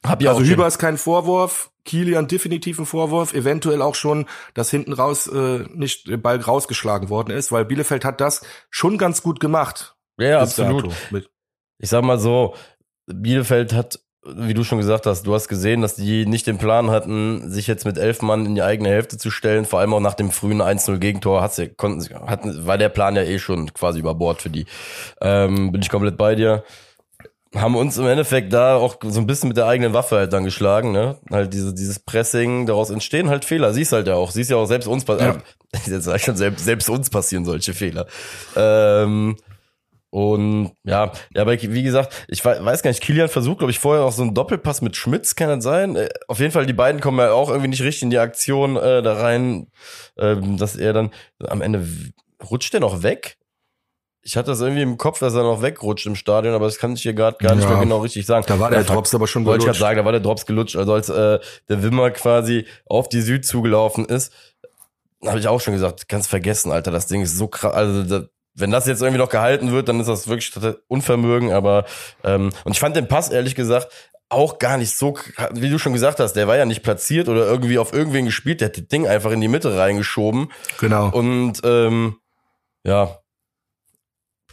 Hab ja also Hüber ist kein Vorwurf, Kilian definitiv ein Vorwurf, eventuell auch schon, dass hinten raus äh, nicht der Ball rausgeschlagen worden ist, weil Bielefeld hat das schon ganz gut gemacht. Ja, absolut. dato. Ich sag mal so, Bielefeld hat, wie du schon gesagt hast, du hast gesehen, dass die nicht den Plan hatten, sich jetzt mit elf Mann in die eigene Hälfte zu stellen. Vor allem auch nach dem frühen 1-0 Gegentor hat's ja, konnten, sie- hatten, war der Plan ja eh schon quasi über Bord für die. Ähm, bin ich komplett bei dir. Haben uns im Endeffekt da auch so ein bisschen mit der eigenen Waffe halt dann geschlagen, ne? Halt diese, dieses Pressing, daraus entstehen halt Fehler. Siehst halt ja auch, siehst ja auch selbst uns, Ja. äh, jetzt sag ich schon, selbst, selbst uns passieren solche Fehler. Ähm, und ja, ja, aber wie gesagt, ich wei- weiß gar nicht, Kilian versucht, glaube ich, vorher auch so einen Doppelpass mit Schmitz, kann das sein? Äh, Auf jeden Fall, die beiden kommen ja auch irgendwie nicht richtig in die Aktion äh, da rein, ähm, dass er dann am Ende rutscht der noch weg. Ich hatte das irgendwie im Kopf, dass er noch wegrutscht im Stadion, aber das kann ich hier gerade gar nicht Ja. mehr genau richtig sagen. da war der Drops aber schon wollte ich gerade gelutscht. sagen, da war der Drops gelutscht. Also als äh, der Wimmer quasi auf die Süd zugelaufen ist, habe ich auch schon gesagt, kannst vergessen, Alter, das Ding ist so krass. Also da, wenn das jetzt irgendwie noch gehalten wird, dann ist das wirklich Unvermögen. Aber ähm, und ich fand den Pass ehrlich gesagt auch gar nicht so, wie du schon gesagt hast, der war ja nicht platziert oder irgendwie auf irgendwen gespielt, der hat das Ding einfach in die Mitte reingeschoben Genau. und ähm, ja,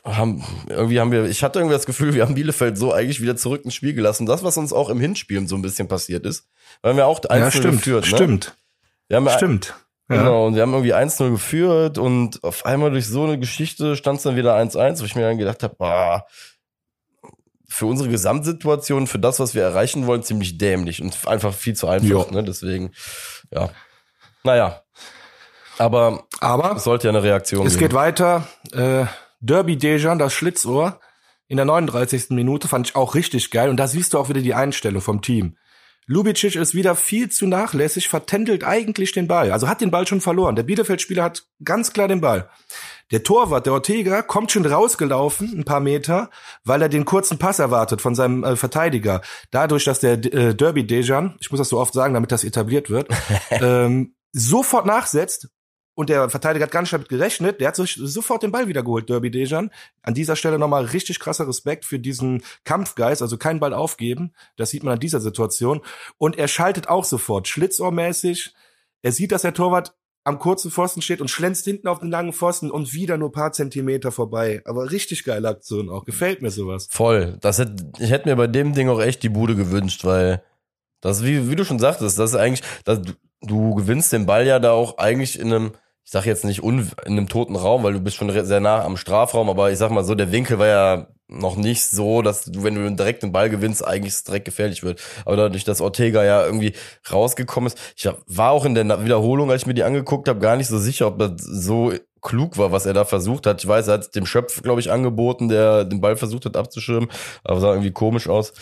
haben, irgendwie haben wir, ich hatte irgendwie das Gefühl, wir haben Bielefeld so eigentlich wieder zurück ins Spiel gelassen. Das, was uns auch im Hinspiel so ein bisschen passiert ist, weil wir auch 1-0 ja, stimmt, geführt. Ne? stimmt, Wir haben stimmt. Ja. Genau, und wir haben irgendwie 1-0 geführt und auf einmal durch so eine Geschichte stand es dann wieder 1-1, wo ich mir dann gedacht habe, ah, für unsere Gesamtsituation, für das, was wir erreichen wollen, ziemlich dämlich und einfach viel zu einfach. Ne? Deswegen, ja. Naja. Aber Aber es sollte ja eine Reaktion es geben. geht weiter. Äh, Derby Dejan, das Schlitzohr, in der 39. Minute fand ich auch richtig geil. Und da siehst du auch wieder die Einstellung vom Team. Lubicic ist wieder viel zu nachlässig, vertändelt eigentlich den Ball. Also hat den Ball schon verloren. Der Bielefeld-Spieler hat ganz klar den Ball. Der Torwart, der Ortega, kommt schon rausgelaufen, ein paar Meter, weil er den kurzen Pass erwartet von seinem äh, Verteidiger. Dadurch, dass der äh, Derby Dejan, ich muss das so oft sagen, damit das etabliert wird, ähm, sofort nachsetzt und der Verteidiger hat gar nicht damit gerechnet, der hat sich sofort den Ball wiedergeholt, Derby Dejan. An dieser Stelle nochmal richtig krasser Respekt für diesen Kampfgeist, also keinen Ball aufgeben. Das sieht man an dieser Situation. Und er schaltet auch sofort, schlitzohrmäßig. Er sieht, dass der Torwart am kurzen Pfosten steht und schlänzt hinten auf den langen Pfosten und wieder nur paar Zentimeter vorbei. Aber richtig geile Aktion auch. Gefällt mir sowas. Voll. Das hätte, ich hätte mir bei dem Ding auch echt die Bude gewünscht, weil das, wie, wie du schon sagtest, das ist eigentlich, das, du, du gewinnst den Ball ja da auch eigentlich in einem, ich sag jetzt nicht in einem toten Raum, weil du bist schon sehr nah am Strafraum, aber ich sag mal so, der Winkel war ja noch nicht so, dass du, wenn du direkt den Ball gewinnst, eigentlich direkt gefährlich wird. Aber dadurch, dass Ortega ja irgendwie rausgekommen ist, ich war auch in der Wiederholung, als ich mir die angeguckt habe, gar nicht so sicher, ob das so klug war, was er da versucht hat. Ich weiß, er hat dem Schöpf, glaube ich, angeboten, der den Ball versucht hat abzuschirmen, aber sah irgendwie komisch aus.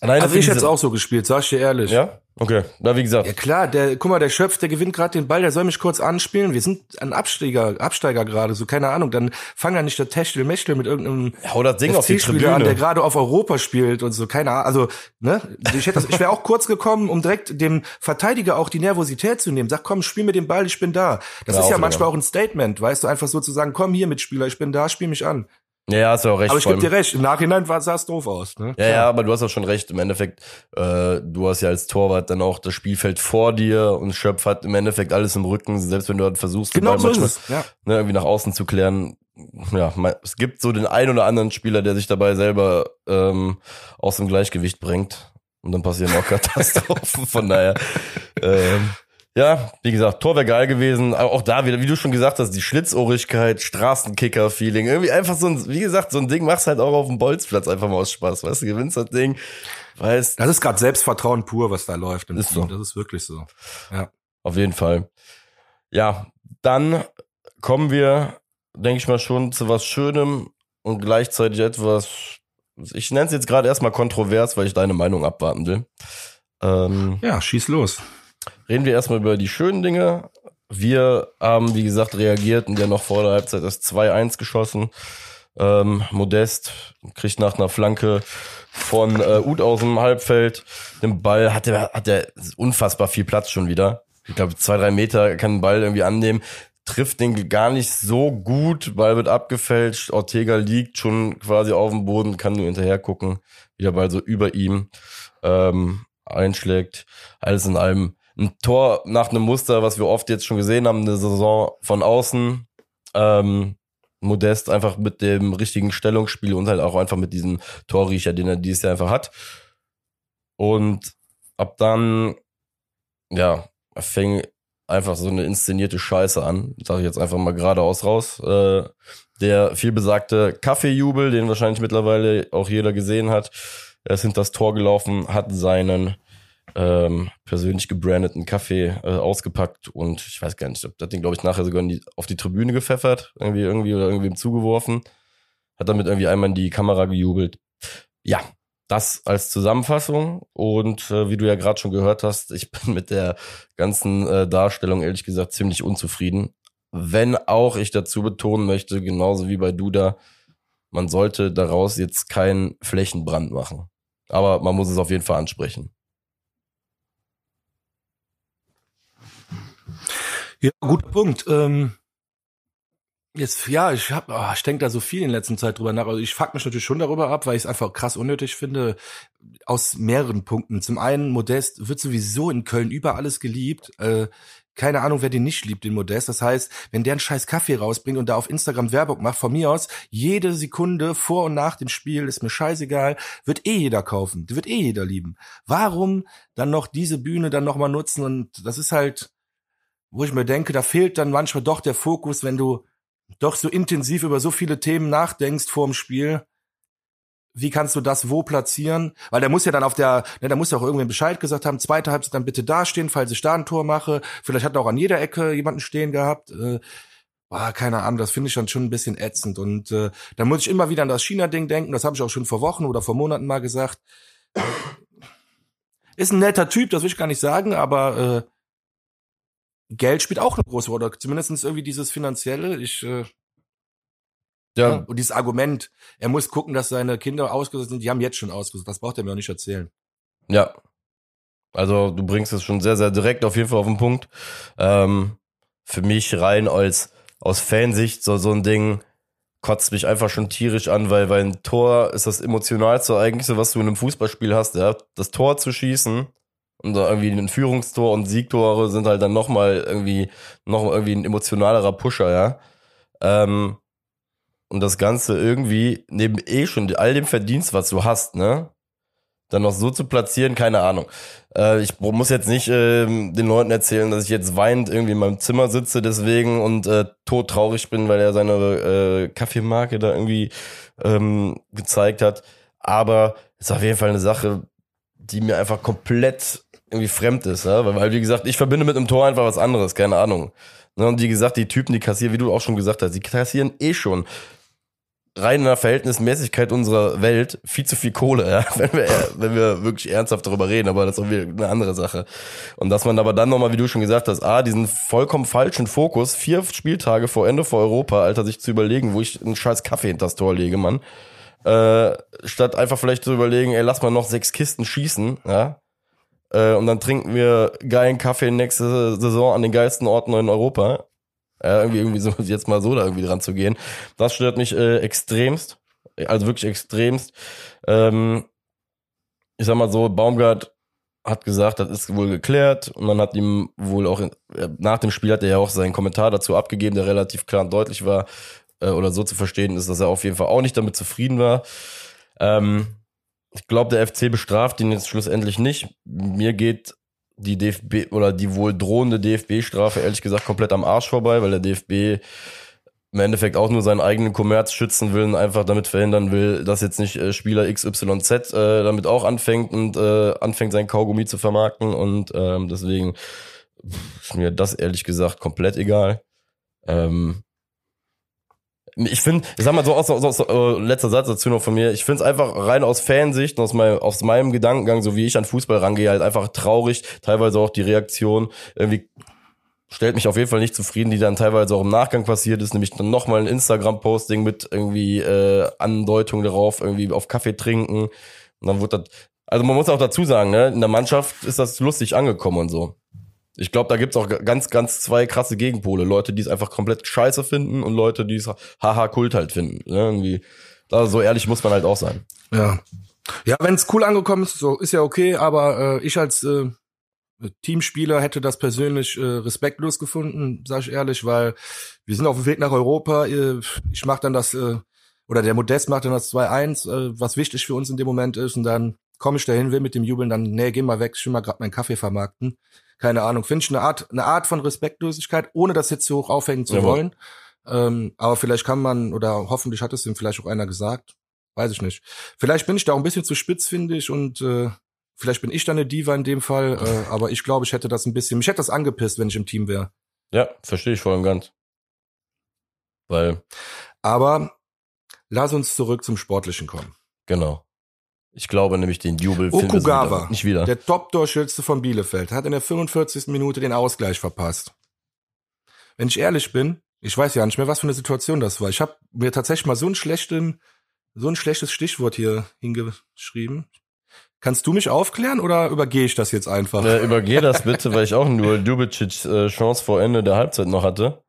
Alleine Also ich hätte es auch so gespielt, sag ich dir ehrlich. Ja? Okay. Na, wie gesagt. Ja klar, der, guck mal, der Schöpf, der gewinnt gerade den Ball, der soll mich kurz anspielen. Wir sind ein Absteiger, Absteiger gerade, so keine Ahnung. Dann fang ja nicht der Techtel-Mechtel mit irgendeinem Hau das Ding auf die FC-Spieler an, der Tribüne. gerade auf Europa spielt und so, keine Ahnung. Also, ne, ich hätte ich wäre auch kurz gekommen, um direkt dem Verteidiger auch die Nervosität zu nehmen. Sag, komm, spiel mir den Ball, ich bin da. Das Ja, ist ja manchmal auch ein Statement, weißt du, einfach so zu sagen, komm hier Mitspieler, ich bin da, spiel mich an. Ja, hast du auch recht. Aber ich gebe dir recht, im Nachhinein war- sah es doof aus, ne? Ja, ja, aber du hast auch schon recht. Im Endeffekt, äh, du hast ja als Torwart dann auch das Spielfeld vor dir und Schöpf hat im Endeffekt alles im Rücken, selbst wenn du dort versuchst, den Genau so ist manchmal, es, ja. ne, irgendwie nach außen zu klären. Ja, es gibt so den einen oder anderen Spieler, der sich dabei selber ähm, aus dem Gleichgewicht bringt. Und dann passieren auch Katastrophen. Von daher, ähm, ja, wie gesagt, Tor wäre geil gewesen. Aber auch da wieder, wie du schon gesagt hast, die Schlitzohrigkeit, Straßenkicker-Feeling. Irgendwie einfach so ein, wie gesagt, so ein Ding machst halt auch auf dem Bolzplatz einfach mal aus Spaß. Weißt du, gewinnst das Ding, weißt, Das ist gerade Selbstvertrauen pur, was da läuft. Im Ist Team. so. Das ist wirklich so. Ja. Auf jeden Fall. Ja, dann kommen wir, denke ich mal, schon zu was Schönem und gleichzeitig etwas, ich nenne es jetzt gerade erstmal kontrovers, weil ich deine Meinung abwarten will. Ähm, ja, schieß los. Reden wir erstmal über die schönen Dinge. Wir haben, wie gesagt, reagiert und ja noch vor der Halbzeit das 2-1 geschossen. Ähm, Modest kriegt nach einer Flanke von äh, Uth aus dem Halbfeld den Ball, hat er hat er unfassbar viel Platz schon wieder. Ich glaube, zwei, drei Meter kann den Ball irgendwie annehmen. Trifft den gar nicht so gut, Ball wird abgefälscht. Ortega liegt schon quasi auf dem Boden, kann nur hinterher gucken, wie der Ball so über ihm ähm, einschlägt. Alles in allem ein Tor nach einem Muster, was wir oft jetzt schon gesehen haben, eine Saison von außen. Ähm, Modest einfach mit dem richtigen Stellungsspiel und halt auch einfach mit diesem Torriecher, den er dieses Jahr einfach hat. Und ab dann, ja, fing einfach so eine inszenierte Scheiße an. Sage ich jetzt einfach mal geradeaus raus. Äh, der vielbesagte Kaffeejubel, den wahrscheinlich mittlerweile auch jeder gesehen hat. Er ist hinter das Tor gelaufen, hat seinen ähm, persönlich gebrandeten Kaffee äh, ausgepackt und ich weiß gar nicht, ob das Ding, glaube ich, nachher sogar in die, auf die Tribüne gepfeffert, irgendwie, irgendwie oder irgendwie zugeworfen. Hat damit irgendwie einmal in die Kamera gejubelt. Ja, das als Zusammenfassung und äh, wie du ja gerade schon gehört hast, ich bin mit der ganzen äh, Darstellung ehrlich gesagt ziemlich unzufrieden. Wenn auch ich dazu betonen möchte, genauso wie bei Duda, man sollte daraus jetzt keinen Flächenbrand machen. Aber man muss es auf jeden Fall ansprechen. Ja, guter Punkt. Ähm, jetzt, ja, ich hab, oh, ich denke da so viel in letzter Zeit drüber nach. Also ich fuck mich natürlich schon darüber ab, weil ich es einfach krass unnötig finde. Aus mehreren Punkten. Zum einen, Modest wird sowieso in Köln über alles geliebt. Äh, keine Ahnung, wer den nicht liebt, den Modest. Das heißt, wenn der einen scheiß Kaffee rausbringt und da auf Instagram Werbung macht, von mir aus, jede Sekunde vor und nach dem Spiel, ist mir scheißegal, wird eh jeder kaufen. Wird eh jeder lieben. Warum dann noch diese Bühne dann nochmal nutzen? Und das ist halt, wo ich mir denke, da fehlt dann manchmal doch der Fokus, wenn du doch so intensiv über so viele Themen nachdenkst vor dem Spiel. Wie kannst du das wo platzieren? Weil der muss ja dann auf der, ne, der muss ja auch irgendwen Bescheid gesagt haben, zweite Halbzeit dann bitte dastehen, falls ich da ein Tor mache. Vielleicht hat er auch an jeder Ecke jemanden stehen gehabt. Äh, boah, keine Ahnung, das finde ich dann schon ein bisschen ätzend. Und äh, da muss ich immer wieder an das China-Ding denken, das habe ich auch schon vor Wochen oder vor Monaten mal gesagt. Ist ein netter Typ, das will ich gar nicht sagen, aber äh, Geld spielt auch eine große Rolle. Zumindest irgendwie dieses finanzielle. Ich äh, ja. und dieses Argument, er muss gucken, dass seine Kinder ausgesucht sind. Die haben jetzt schon ausgesucht. Das braucht er mir auch nicht erzählen. Ja. Also du bringst es schon sehr, sehr direkt auf jeden Fall auf den Punkt. Ähm, für mich rein als aus Fansicht so, so ein Ding kotzt mich einfach schon tierisch an, weil, weil ein Tor ist das emotionalste eigentlich so, was du in einem Fußballspiel hast, ja. Das Tor zu schießen und irgendwie ein Führungstor und Siegtore sind halt dann nochmal irgendwie, noch irgendwie ein emotionalerer Pusher, ja. Ähm, und das Ganze irgendwie neben eh schon all dem Verdienst, was du hast, ne? Dann noch so zu platzieren, keine Ahnung. Äh, ich muss jetzt nicht ähm, den Leuten erzählen, dass ich jetzt weinend irgendwie in meinem Zimmer sitze deswegen und äh, todtraurig bin, weil er seine äh, Kaffeemarke da irgendwie ähm, gezeigt hat. Aber es ist auf jeden Fall eine Sache, die mir einfach komplett irgendwie fremd ist, ja? weil, weil wie gesagt, ich verbinde mit einem Tor einfach was anderes, keine Ahnung. Ne, und wie gesagt, die Typen, die kassieren, wie du auch schon gesagt hast, die kassieren eh schon rein in der Verhältnismäßigkeit unserer Welt viel zu viel Kohle, ja, wenn wir, wenn wir wirklich ernsthaft darüber reden, aber das ist auch wieder eine andere Sache. Und dass man aber dann nochmal, wie du schon gesagt hast, ah, diesen vollkommen falschen Fokus, vier Spieltage vor Ende vor Europa, Alter, sich zu überlegen, wo ich einen scheiß Kaffee hinters Tor lege, Mann. Äh, statt einfach vielleicht zu überlegen, ey, lass mal noch sechs Kisten schießen, ja. Äh, und dann trinken wir geilen Kaffee nächste Saison an den geilsten Orten in Europa. Ja, irgendwie, irgendwie so jetzt mal so da irgendwie dran zu gehen. Das stört mich äh, extremst. Also wirklich extremst. Ähm, ich sag mal so, Baumgart hat gesagt, das ist wohl geklärt und man hat ihm wohl auch in, nach dem Spiel hat er ja auch seinen Kommentar dazu abgegeben, der relativ klar und deutlich war äh, oder so zu verstehen ist, dass er auf jeden Fall auch nicht damit zufrieden war. Ähm, ich glaube, der FC bestraft ihn jetzt schlussendlich nicht. Mir geht die DFB oder die wohl drohende DFB-Strafe ehrlich gesagt komplett am Arsch vorbei, weil der DFB im Endeffekt auch nur seinen eigenen Kommerz schützen will und einfach damit verhindern will, dass jetzt nicht äh, Spieler XYZ äh, damit auch anfängt und äh, anfängt sein Kaugummi zu vermarkten und ähm, deswegen ist mir das ehrlich gesagt komplett egal. Ähm, ich finde, ich sag mal so aus, aus, aus äh, letzter Satz dazu noch von mir, ich finde es einfach rein aus Fansicht und aus, mein, aus meinem Gedankengang, so wie ich an Fußball rangehe, halt einfach traurig, teilweise auch die Reaktion irgendwie stellt mich auf jeden Fall nicht zufrieden, die dann teilweise auch im Nachgang passiert ist, nämlich dann nochmal ein Instagram-Posting mit irgendwie äh, Andeutung darauf, irgendwie auf Kaffee trinken. Und dann wurde das, also man muss auch dazu sagen, ne, in der Mannschaft ist das lustig angekommen und so. Ich glaube, da gibt's auch ganz, ganz zwei krasse Gegenpole. Leute, die es einfach komplett scheiße finden und Leute, die es haha Kult halt finden. Ne? Irgendwie, da, so ehrlich muss man halt auch sein. Ja. Ja, wenn es cool angekommen ist, so ist ja okay, aber äh, ich als äh, Teamspieler hätte das persönlich äh, respektlos gefunden, sage ich ehrlich, weil wir sind auf dem Weg nach Europa. Äh, ich mache dann das, äh, oder der Modest macht dann das 2-1, äh, was wichtig für uns in dem Moment ist. Und dann komme ich dahin, will mit dem Jubeln dann, nee, geh mal weg, ich will mal gerade meinen Kaffee vermarkten. Keine Ahnung, finde ich eine Art, eine Art von Respektlosigkeit, ohne das jetzt so hoch aufhängen zu Jawohl. wollen. Ähm, aber vielleicht kann man, oder hoffentlich hat es ihm vielleicht auch einer gesagt, weiß ich nicht. Vielleicht bin ich da auch ein bisschen zu spitz, finde ich, und äh, Vielleicht bin ich dann eine Diva in dem Fall, äh, aber ich glaube, ich hätte das ein bisschen, mich hätte das angepisst, wenn ich im Team wäre. Ja, verstehe ich voll und ganz. Weil. Aber lass uns zurück zum Sportlichen kommen. Genau. Ich glaube nämlich, den Jubel Okugawa, nicht wieder. Der Top-Torschütze von Bielefeld, hat in der 45. Minute den Ausgleich verpasst. Wenn ich ehrlich bin, ich weiß ja nicht mehr, was für eine Situation das war. Ich habe mir tatsächlich mal so einen schlechten, so ein schlechtes Stichwort hier hingeschrieben. Kannst du mich aufklären oder übergehe ich das jetzt einfach? Äh, übergehe das bitte, weil ich auch nur Dubicic äh, Chance vor Ende der Halbzeit noch hatte.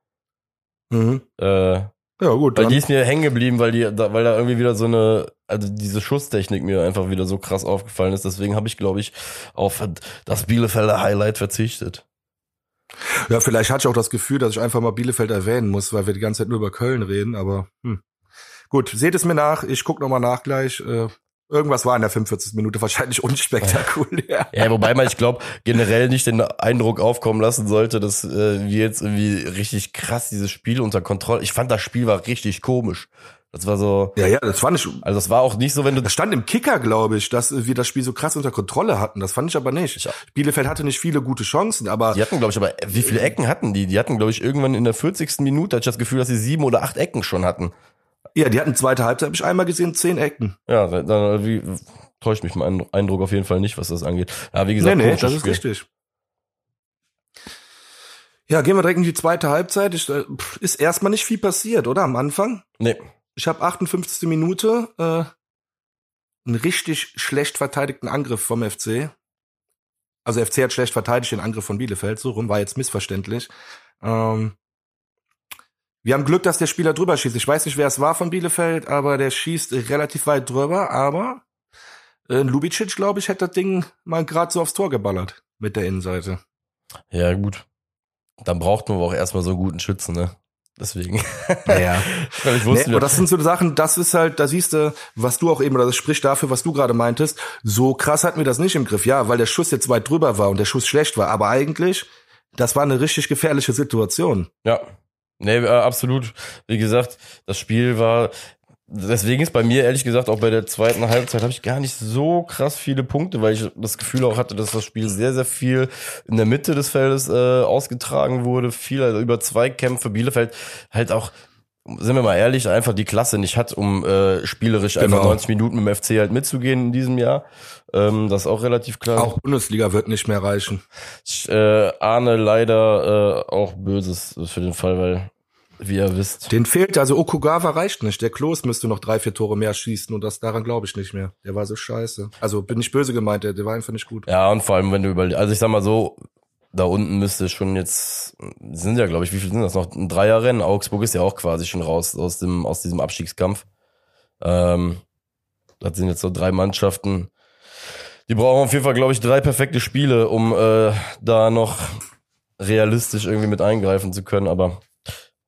Mhm. Äh, ja, gut. Weil dann. die ist mir hängen geblieben, weil die, da, weil da irgendwie wieder so eine, also diese Schusstechnik mir einfach wieder so krass aufgefallen ist. Deswegen habe ich, glaube ich, auf das Bielefelder Highlight verzichtet. Ja, vielleicht hatte ich auch das Gefühl, dass ich einfach mal Bielefeld erwähnen muss, weil wir die ganze Zeit nur über Köln reden, aber hm. Gut, seht es mir nach, ich guck nochmal nach gleich. Äh, Irgendwas war in der 45. Minute wahrscheinlich unspektakulär. Ja, wobei man, ich glaube, generell nicht den Eindruck aufkommen lassen sollte, dass äh, wir jetzt irgendwie richtig krass dieses Spiel unter Kontrolle. Ich fand, das Spiel war richtig komisch. Das war so. Ja, ja, das fand ich. Also das war auch nicht so, wenn du. Das stand im Kicker, glaube ich, dass wir das Spiel so krass unter Kontrolle hatten. Das fand ich aber nicht. Ja. Bielefeld hatte nicht viele gute Chancen, aber. Die hatten, glaube ich, aber wie viele Ecken hatten die? Die hatten, glaube ich, irgendwann in der 40. Minute hatte ich das Gefühl, dass sie sieben oder acht Ecken schon hatten. Ja, die hatten zweite Halbzeit, habe ich einmal gesehen, zehn Ecken. Ja, dann wie, täuscht mich mein Eindruck auf jeden Fall nicht, was das angeht. Ja, wie gesagt, nee, nee, das ist richtig. Ja, gehen wir direkt in die zweite Halbzeit. Ich, äh, ist erstmal nicht viel passiert, oder? Am Anfang? Nee. Ich habe 58. Minute äh, einen richtig schlecht verteidigten Angriff vom FC. Also FC hat schlecht verteidigt den Angriff von Bielefeld, so rum war jetzt missverständlich. Ähm, wir haben Glück, dass der Spieler drüber schießt. Ich weiß nicht, wer es war von Bielefeld, aber der schießt relativ weit drüber. Aber äh, Lubicic, glaube ich, hätte das Ding mal gerade so aufs Tor geballert mit der Innenseite. Ja, gut. Dann braucht man aber auch erstmal so einen guten Schützen, ne? Deswegen. Naja. ich wusste nee, aber das sind so Sachen, das ist halt, da siehst du, was du auch eben, oder das spricht dafür, was du gerade meintest. So krass hatten wir das nicht im Griff. Ja, weil der Schuss jetzt weit drüber war und der Schuss schlecht war. Aber eigentlich, das war eine richtig gefährliche Situation. Ja, Nee, äh, absolut. Wie gesagt, das Spiel war, deswegen ist bei mir ehrlich gesagt auch bei der zweiten Halbzeit habe ich gar nicht so krass viele Punkte, weil ich das Gefühl auch hatte, dass das Spiel sehr, sehr viel in der Mitte des Feldes äh, ausgetragen wurde. Viel also über Zweikämpfe. Bielefeld halt auch sind wir mal ehrlich, einfach die Klasse nicht hat, um äh, spielerisch Genau. einfach 90 Minuten mit dem FC halt mitzugehen in diesem Jahr. Ähm, das ist auch relativ klar. Auch Bundesliga wird nicht mehr reichen. Ich äh, ahne leider äh, auch Böses für den Fall, weil, wie ihr wisst. Den fehlt, also Okugawa reicht nicht. Der Klos müsste noch drei, vier Tore mehr schießen und das daran glaube ich nicht mehr. Der war so scheiße. Also bin ich böse gemeint, der, der war einfach nicht gut. Ja, und vor allem, wenn du über, also ich sag mal so, da unten müsste schon jetzt, sind ja, glaube ich, wie viel sind das noch? Ein Dreierrennen. Augsburg ist ja auch quasi schon raus aus dem, aus diesem Abstiegskampf. Ähm, das sind jetzt so drei Mannschaften. Die brauchen auf jeden Fall, glaube ich, drei perfekte Spiele, um äh, da noch realistisch irgendwie mit eingreifen zu können, aber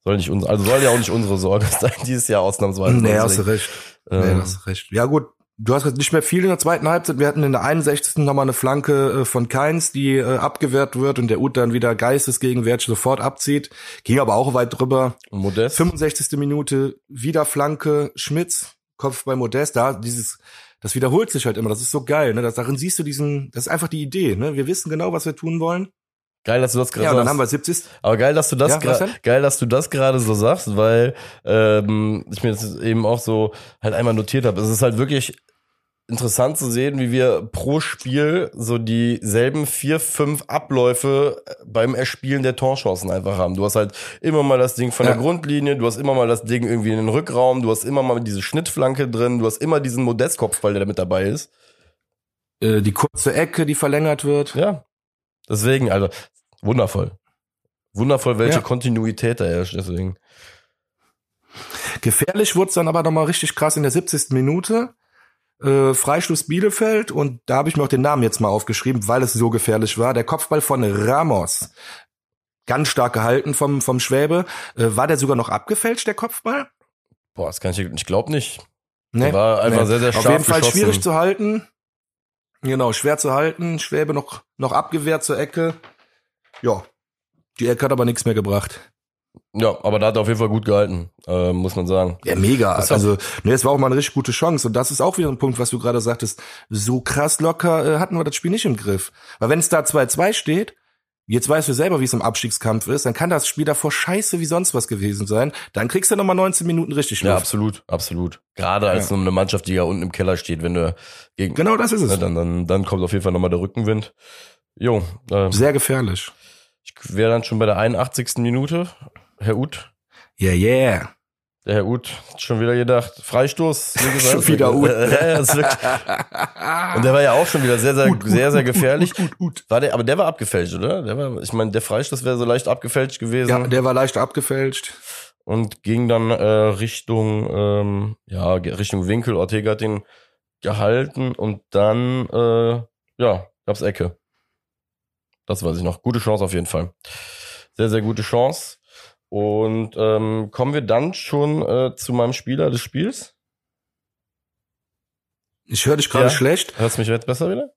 soll nicht uns, also soll ja auch nicht unsere Sorge sein, dieses Jahr ausnahmsweise. Nee, hast du recht. Nee, Ähm, hast du recht. Ja gut, du hast jetzt nicht mehr viel in der zweiten Halbzeit. Wir hatten in der 61. nochmal eine Flanke äh, von Keins, die äh, abgewehrt wird und der Ut dann wieder geistesgegenwärtig sofort abzieht. Ging aber auch weit drüber. Modest. 65. Minute, wieder Flanke, Schmitz, Kopf bei Modest, da dieses, das wiederholt sich halt immer, das ist so geil, ne? Das, darin siehst du diesen, das ist einfach die Idee, ne? Wir wissen genau, was wir tun wollen. Geil, dass du das gerade Ja, und dann sagst. haben wir 70. Aber geil, dass du das Ja, denn? geil, dass du das gerade so sagst, weil ähm, ich mir das eben auch so halt einmal notiert habe. Es ist halt wirklich interessant zu sehen, wie wir pro Spiel so dieselben vier, fünf Abläufe beim Erspielen der Torchancen einfach haben. Du hast halt immer mal das Ding von Ja. der Grundlinie, du hast immer mal das Ding irgendwie in den Rückraum, du hast immer mal diese Schnittflanke drin, du hast immer diesen Modestkopfball, der da mit dabei ist. Äh, die kurze Ecke, die verlängert wird. Ja. Deswegen, also, wundervoll. Wundervoll, welche Ja. Kontinuität da herrscht, deswegen. Gefährlich wurde es dann aber nochmal richtig krass in der 70. Minute. Äh, Freistoß Bielefeld und da habe ich mir auch den Namen jetzt mal aufgeschrieben, weil es so gefährlich war. Der Kopfball von Ramos. Ganz stark gehalten vom, vom Schwäbe. Äh, war der sogar noch abgefälscht, der Kopfball? Boah, das kann ich, ich glaube nicht. Nee, Der war einfach sehr, sehr Auf scharf jeden Fall geschossen. schwierig zu halten. Genau, schwer zu halten. Schwäbe noch, noch abgewehrt zur Ecke. Ja, die Ecke hat aber nichts mehr gebracht. Ja, aber da hat er auf jeden Fall gut gehalten, äh, muss man sagen. Ja, mega. Das war- Also, ne, es war auch mal eine richtig gute Chance. Und das ist auch wieder ein Punkt, was du gerade sagtest. So krass locker äh, hatten wir das Spiel nicht im Griff. Weil wenn es da 2-2 steht, jetzt weißt du selber, wie es im Abstiegskampf ist, dann kann das Spiel davor scheiße wie sonst was gewesen sein. Dann kriegst du nochmal 19 Minuten richtig Ja, Luft. absolut, absolut. Gerade als Ja. eine Mannschaft, die ja unten im Keller steht, wenn du gegen, Genau das ist es. ne, dann, dann, dann kommt auf jeden Fall nochmal der Rückenwind. Jo, äh, Sehr gefährlich. ich wäre dann schon bei der 81. Minute. Herr Uth, Yeah, yeah. der Herr Uth hat schon wieder gedacht, Freistoß. Wie gesagt, Schon wieder Uth. Und der war ja auch schon wieder sehr, sehr, Ut, Ut, sehr, sehr Ut, gefährlich. Ut, Ut, Ut. War der, aber der war abgefälscht, oder? Der war, ich meine, der Freistoß wäre so leicht abgefälscht gewesen. Ja, der war leicht abgefälscht. und ging dann äh, Richtung ähm, ja Richtung Winkel. Ortega hat den gehalten und dann äh, ja gab's Ecke. Das weiß ich noch. Gute Chance auf jeden Fall. Sehr sehr gute Chance. Und ähm, kommen wir dann schon äh, zu meinem Spieler des Spiels? Ich höre dich gerade Ja. schlecht. Hörst du mich jetzt besser wieder?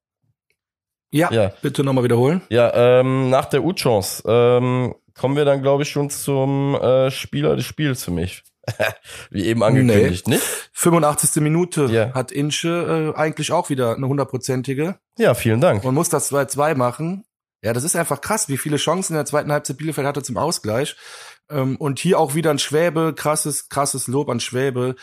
Ja, Ja. bitte nochmal wiederholen. Ja, ähm, nach der U-Chance ähm, kommen wir dann, glaube ich, schon zum äh, Spieler des Spiels für mich. Wie eben angekündigt, nicht? 85. Minute Ja. hat Inche äh, eigentlich auch wieder eine hundertprozentige. Ja, vielen Dank. Man muss das 2-2 machen. Ja, das ist einfach krass, wie viele Chancen in der zweiten Halbzeit Bielefeld hatte zum Ausgleich. Ähm, und hier auch wieder ein Schwäbe, krasses, krasses Lob an Schwäbe.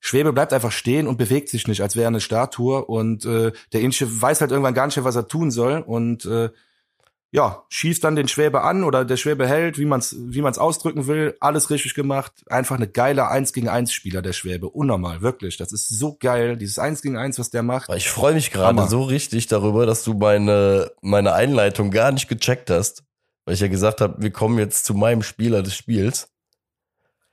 Schwäbe bleibt einfach stehen und bewegt sich nicht, als wäre er eine Statue. Und äh, der Inche weiß halt irgendwann gar nicht mehr, was er tun soll. Und äh, ja, schießt dann den Schwäbe an oder der Schwäbe hält, wie man es wie man's ausdrücken will. Alles richtig gemacht. Einfach eine geile 1 gegen 1 Spieler, der Schwäbe. Unnormal, wirklich. Das ist so geil. Dieses 1 gegen 1, was der macht. Ich freue mich gerade so richtig darüber, dass du meine, meine Einleitung gar nicht gecheckt hast. Weil ich ja gesagt habe, wir kommen jetzt zu meinem Spieler des Spiels.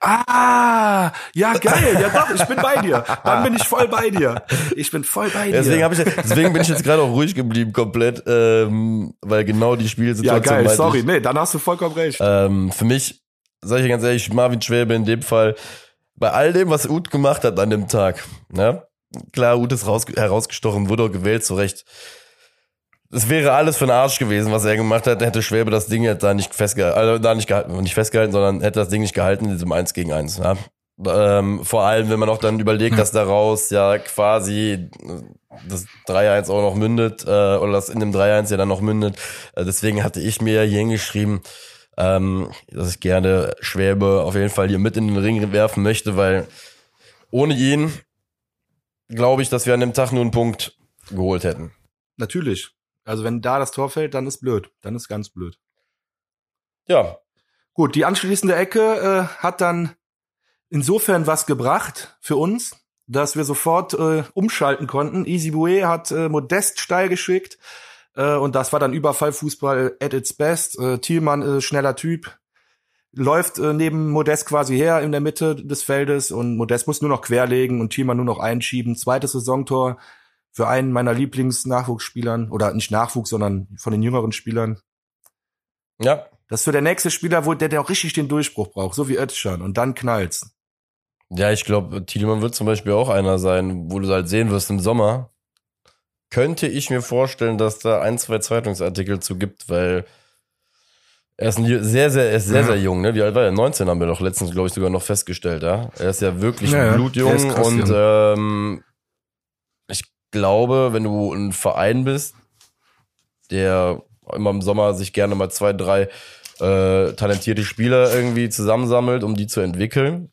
Ah, ja, geil. Ja, doch, ich bin bei dir. Dann bin ich voll bei dir. Ich bin voll bei dir. Deswegen, hab ich, deswegen bin ich jetzt gerade auch ruhig geblieben komplett, ähm, weil genau die ja, Spielsituation geil, meinte sorry. Ich, Nee, dann hast du vollkommen recht. ähm, für mich, sage ich dir ganz ehrlich, Marvin Schwäbe in dem Fall, bei all dem, was Uth gemacht hat an dem Tag, ne? Klar, Uth ist raus, herausgestochen, wurde auch gewählt, zu Recht. Es wäre alles für den Arsch gewesen, was er gemacht hat, hätte Schwäbe das Ding jetzt da nicht festgehalten, also da nicht gehalten, nicht festgehalten, sondern hätte das Ding nicht gehalten in diesem 1 gegen 1. Ja? Ähm, vor allem, wenn man auch dann überlegt, dass daraus ja quasi das 3-1 auch noch mündet, äh, oder das in dem 3-1 ja dann noch mündet. Äh, deswegen hatte ich mir hier hingeschrieben, ähm, dass ich gerne Schwäbe auf jeden Fall hier mit in den Ring werfen möchte, weil ohne ihn glaube ich, dass wir an dem Tag nur einen Punkt geholt hätten. Natürlich. Also wenn da das Tor fällt, dann ist blöd. Dann ist ganz blöd. Ja. Gut, die anschließende Ecke äh, hat dann insofern was gebracht für uns, dass wir sofort äh, umschalten konnten. Easy Bue hat äh, Modest steil geschickt äh, und das war dann Überfallfußball at its best. Äh, Thielmann äh, schneller Typ, läuft äh, neben Modest quasi her in der Mitte des Feldes und Modest muss nur noch querlegen und Thielmann nur noch einschieben. Zweites Saisontor für einen meiner Lieblings-Nachwuchsspielern oder nicht Nachwuchs, sondern von den jüngeren Spielern. Ja. Das ist so der nächste Spieler, wo der, der auch richtig den Durchbruch braucht, so wie Özcan und dann knallt's. Ja, ich glaube, Thielmann wird zum Beispiel auch einer sein, wo du halt sehen wirst im Sommer. Könnte ich mir vorstellen, dass da ein, zwei Zeitungsartikel zu gibt, weil er ist ein sehr, sehr, er ist sehr, sehr jung, ne? Wie alt war er? 19 haben wir doch letztens, glaube ich, sogar noch festgestellt, ja. Er ist ja wirklich Ja, blutjung krass und ähm, ich glaube, wenn du ein Verein bist, der immer im Sommer sich gerne mal zwei, drei äh, talentierte Spieler irgendwie zusammensammelt, um die zu entwickeln.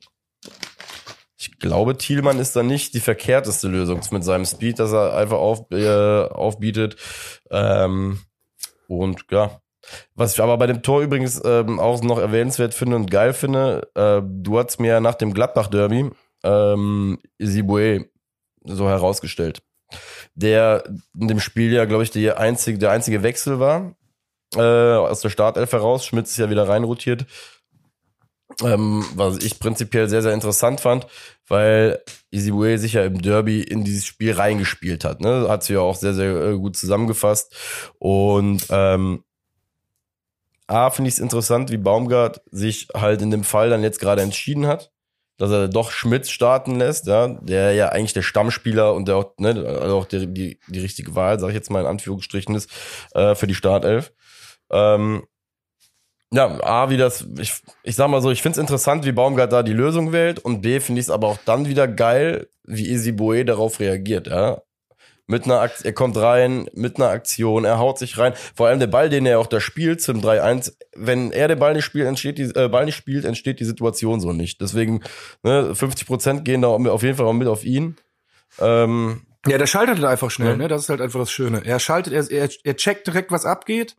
Ich glaube, Thielmann ist da nicht die verkehrteste Lösung mit seinem Speed, dass er einfach auf, äh, aufbietet. Ähm, und ja, was ich aber bei dem Tor übrigens ähm, auch noch erwähnenswert finde und geil finde, äh, du hast mir nach dem Gladbach-Derby ähm, Isibue so herausgestellt, der in dem Spiel ja, glaube ich, die einzige, der einzige Wechsel war äh, aus der Startelf heraus. Schmitz ist ja wieder reinrotiert. Ähm, was ich prinzipiell sehr, sehr interessant fand, weil Isibue sich ja im Derby in dieses Spiel reingespielt hat. Ne? Hat sie ja auch sehr, sehr äh, gut zusammengefasst. Und ähm, A, finde ich es interessant, wie Baumgart sich halt in dem Fall dann jetzt gerade entschieden hat, dass er doch Schmitz starten lässt, ja, der ja eigentlich der Stammspieler und der auch, ne, also auch die, die, die richtige Wahl, sage ich jetzt mal in Anführungsstrichen ist, äh, für die Startelf. Ähm, ja, A, wie das, ich, ich sag mal so, ich find's interessant, wie Baumgart da die Lösung wählt und B, finde ich es aber auch dann wieder geil, wie Easy Boe darauf reagiert, ja. Mit einer Akt er kommt rein, mit einer Aktion, er haut sich rein. Vor allem der Ball, den er auch da spielt zum 3-1, wenn er den Ball nicht spielt, entsteht die, äh, Ball nicht spielt, entsteht die Situation so nicht. Deswegen, ne, 50 Prozent gehen da auf jeden Fall auch mit auf ihn. Ähm, Ja, der schaltet halt einfach schnell, Ja. ne? Das ist halt einfach das Schöne. Er schaltet, er, er, er checkt direkt, was abgeht.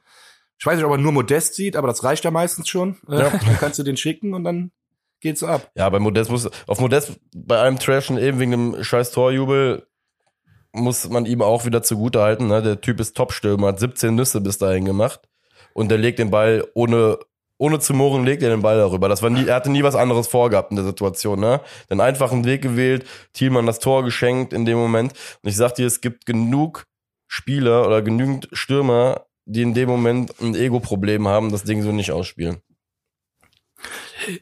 Ich weiß nicht, ob er nur Modest sieht, aber das reicht ja meistens schon. Äh, Ja. Dann kannst du den schicken und dann geht's ab. Ja, bei Modest muss, auf Modest bei einem Trashen eben wegen dem scheiß Torjubel muss man ihm auch wieder zugute halten. Ne? Der Typ ist Topstürmer, hat 17 Nüsse bis dahin gemacht und der legt den Ball ohne ohne zu mohren legt er den Ball darüber. Das war nie, er hatte nie was anderes vorgehabt in der Situation, ne? Den einfachen Weg gewählt, Thielmann das Tor geschenkt in dem Moment. Und ich sag dir, es gibt genug Spieler oder genügend Stürmer, die in dem Moment ein Ego-Problem haben, das Ding so nicht ausspielen.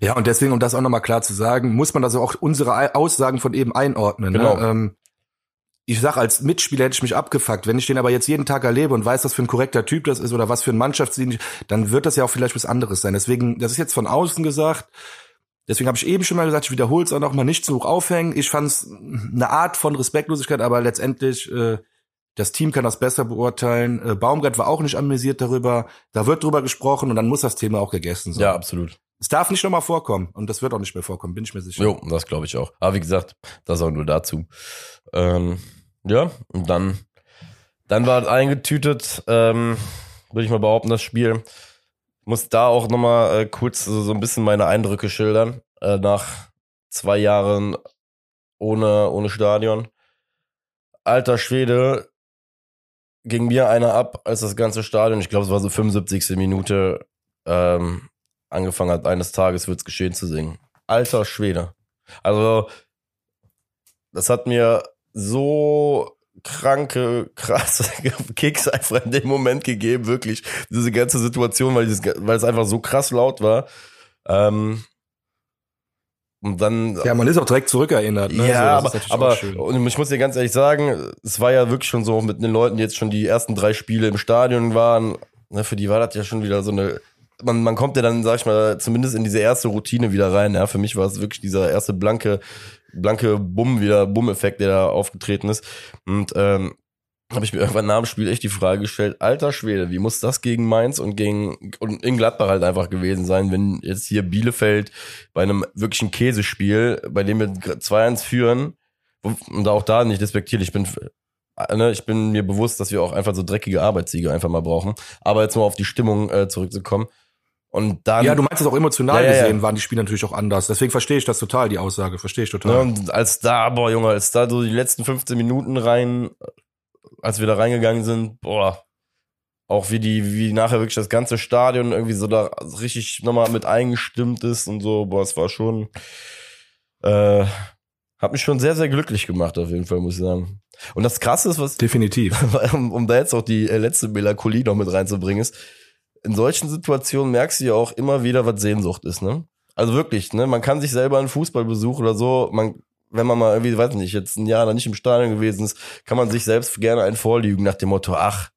Ja, und deswegen, um das auch nochmal klar zu sagen, muss man also auch unsere Aussagen von eben einordnen. Genau. Ne? Ähm, ich sag, als Mitspieler hätte ich mich abgefuckt. Wenn ich den aber jetzt jeden Tag erlebe und weiß, was für ein korrekter Typ das ist oder was für ein Mannschaftsdienst, dann wird das ja auch vielleicht was anderes sein. Deswegen, das ist jetzt von außen gesagt. Deswegen habe ich eben schon mal gesagt, ich wiederhole es auch noch mal nicht zu hoch aufhängen. Ich fand es eine Art von Respektlosigkeit, aber letztendlich äh, das Team kann das besser beurteilen. Äh, Baumgart war auch nicht amüsiert darüber. Da wird drüber gesprochen und dann muss das Thema auch gegessen sein. Ja, absolut. Es darf nicht nochmal vorkommen und das wird auch nicht mehr vorkommen, bin ich mir sicher. Jo, das glaube ich auch. Aber wie gesagt, das auch nur dazu. Ähm, ja, und dann, dann war es eingetütet, ähm, würde ich mal behaupten, das Spiel. Muss da auch nochmal äh, kurz so, so ein bisschen meine Eindrücke schildern. Äh, nach zwei Jahren ohne, ohne Stadion. Alter Schwede, ging mir einer ab, als das ganze Stadion, ich glaube, es war so 75. Minute, ähm, angefangen hat, eines Tages wird's geschehen zu singen. Alter Schwede. Also, das hat mir so kranke, krasse Kicks einfach in dem Moment gegeben, wirklich. Diese ganze Situation, weil, dieses, weil es einfach so krass laut war. Ähm, und dann Ja, man ist auch direkt zurückerinnert. Ne? ja, So, aber, aber und ich muss dir ganz ehrlich sagen, es war ja wirklich schon so mit den Leuten, die jetzt schon die ersten drei Spiele im Stadion waren. Ne, für die war das ja schon wieder so eine. Man, man kommt ja dann, sag ich mal, zumindest in diese erste Routine wieder rein. Ja, für mich war es wirklich dieser erste blanke, blanke Bumm wieder, Bumm-Effekt, der da aufgetreten ist. Und ähm, habe ich mir irgendwann nach dem Spiel echt die Frage gestellt, alter Schwede, wie muss das gegen Mainz und gegen und in Gladbach halt einfach gewesen sein, wenn jetzt hier Bielefeld bei einem wirklichen Käsespiel, bei dem wir 2-1 führen, und auch da nicht despektierlich, ich bin ne, ich bin mir bewusst, dass wir auch einfach so dreckige Arbeitssiege einfach mal brauchen, aber jetzt mal auf die Stimmung äh, zurückzukommen. Und dann, ja, du meinst es auch emotional Ja, ja, ja. gesehen, waren die Spiele natürlich auch anders. Deswegen verstehe ich das total, die Aussage. Verstehe ich Ne, total. und als da, boah, Junge, als da so die letzten 15 Minuten rein, als wir da reingegangen sind, boah, auch wie die, wie nachher wirklich das ganze Stadion irgendwie so da richtig nochmal mit eingestimmt ist und so, boah, es war schon, äh, hat mich schon sehr, sehr glücklich gemacht, auf jeden Fall, muss ich sagen. Und das Krasse ist, was, Definitiv. um, um da jetzt auch die äh, letzte Melancholie noch mit reinzubringen, ist, in solchen Situationen merkst du ja auch immer wieder, was Sehnsucht ist, ne? Also wirklich, ne? Man kann sich selber einen Fußballbesuch oder so, man, wenn man mal irgendwie, weiß nicht, jetzt ein Jahr nicht im Stadion gewesen ist, kann man sich selbst gerne einen vorlügen nach dem Motto, ach,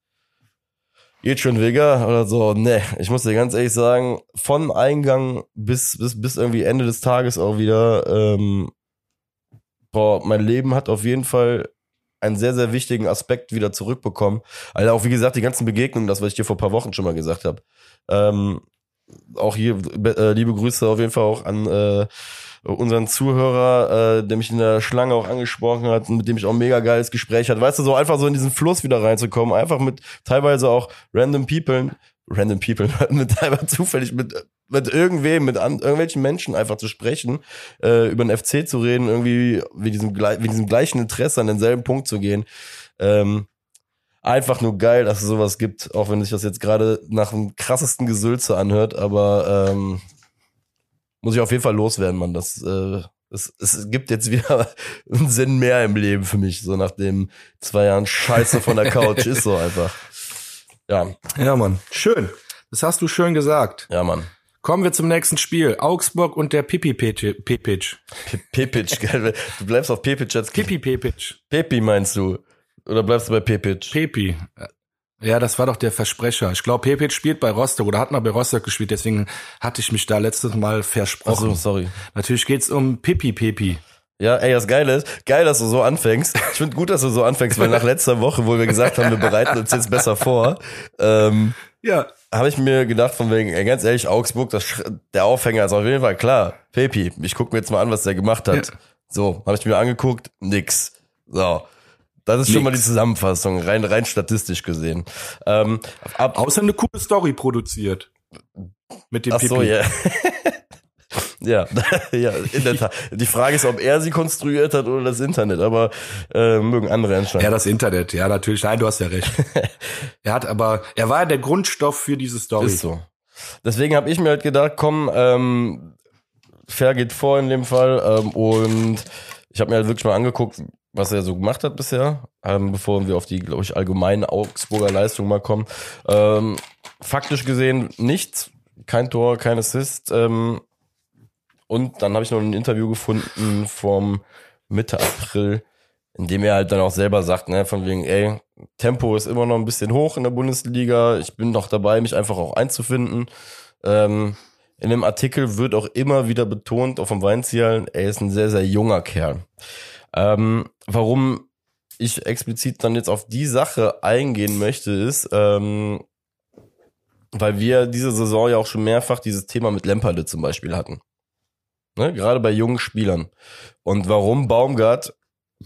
geht schon Wigger oder so. Ne, ich muss dir ganz ehrlich sagen, von Eingang bis, bis, bis irgendwie Ende des Tages auch wieder, ähm, boah, mein Leben hat auf jeden Fall einen sehr, sehr wichtigen Aspekt wieder zurückbekommen. Also auch, wie gesagt, die ganzen Begegnungen, das, was ich dir vor ein paar Wochen schon mal gesagt habe. Ähm, auch hier äh, liebe Grüße auf jeden Fall auch an äh, unseren Zuhörer, äh, der mich in der Schlange auch angesprochen hat und mit dem ich auch ein mega geiles Gespräch hatte. Weißt du, so einfach so in diesen Fluss wieder reinzukommen, einfach mit teilweise auch random people, random people, mit teilweise zufällig mit mit irgendwem, mit an, irgendwelchen Menschen einfach zu sprechen, äh, über den FC zu reden, irgendwie mit diesem, mit diesem gleichen Interesse an denselben Punkt zu gehen. Ähm, einfach nur geil, dass es sowas gibt, auch wenn sich das jetzt gerade nach dem krassesten Gesülze anhört, aber ähm, muss ich auf jeden Fall loswerden, Mann. Das, äh, es, es gibt jetzt wieder einen Sinn mehr im Leben für mich, so nach den zwei Jahren Scheiße von der Couch. Ist so einfach. Ja, Ja, Mann. Schön. Das hast du schön gesagt. ja, Mann. Kommen wir zum nächsten Spiel. Augsburg und der Pipi Pepic. Pe- Pepic, gell? Du bleibst auf Pepic jetzt. Pipi Pepic. Pepi meinst du? Oder bleibst du bei Pepic? Pepi. Ja, das war doch der Versprecher. Ich glaube, Pepic spielt bei Rostock oder hat mal bei Rostock gespielt, deswegen hatte ich mich da letztes Mal versprochen. Achso, sorry. Natürlich geht's um Pipi Pepi. Ja, ey, das Geile ist, geil, dass du so anfängst. Ich finde gut, dass du so anfängst, weil nach letzter Woche, wo wir gesagt haben, wir bereiten uns jetzt besser vor, ähm, Ja, habe ich mir gedacht, von wegen, ey, ganz ehrlich, Augsburg, das, der Aufhänger ist auf jeden Fall klar. Pepi, ich guck mir jetzt mal an, was der gemacht hat. Ja. So, habe ich mir angeguckt, nix. So. Das ist schon Nix. mal die Zusammenfassung, rein, rein statistisch gesehen. Ähm, ab, außer eine coole Story produziert. Mit dem Ach so, ja. Ja, ja, in der Tat. Die Frage ist, ob er sie konstruiert hat oder das Internet, aber äh, mögen andere entscheiden. Ja, das Internet. Ja, natürlich. Nein, du hast ja recht. er hat aber, er war der Grundstoff für diese Story. Ist so. Deswegen habe ich mir halt gedacht, komm, ähm, Fair geht vor in dem Fall ähm, und ich habe mir halt wirklich mal angeguckt, was er so gemacht hat bisher, ähm, bevor wir auf die, glaube ich, allgemeinen Augsburger Leistung mal kommen. Ähm, faktisch gesehen nichts, kein Tor, kein Assist. Ähm, und dann habe ich noch ein Interview gefunden vom Mitte April, in dem er halt dann auch selber sagt, ne, von wegen, ey, Tempo ist immer noch ein bisschen hoch in der Bundesliga. Ich bin noch dabei, mich einfach auch einzufinden. Ähm, in dem Artikel wird auch immer wieder betont, auch vom Weinzierl, er ist ein sehr, sehr junger Kerl. Ähm, warum ich explizit dann jetzt auf die Sache eingehen möchte, ist, ähm, weil wir diese Saison ja auch schon mehrfach dieses Thema mit Lemperle zum Beispiel hatten. Ne? Gerade bei jungen Spielern. Und warum Baumgart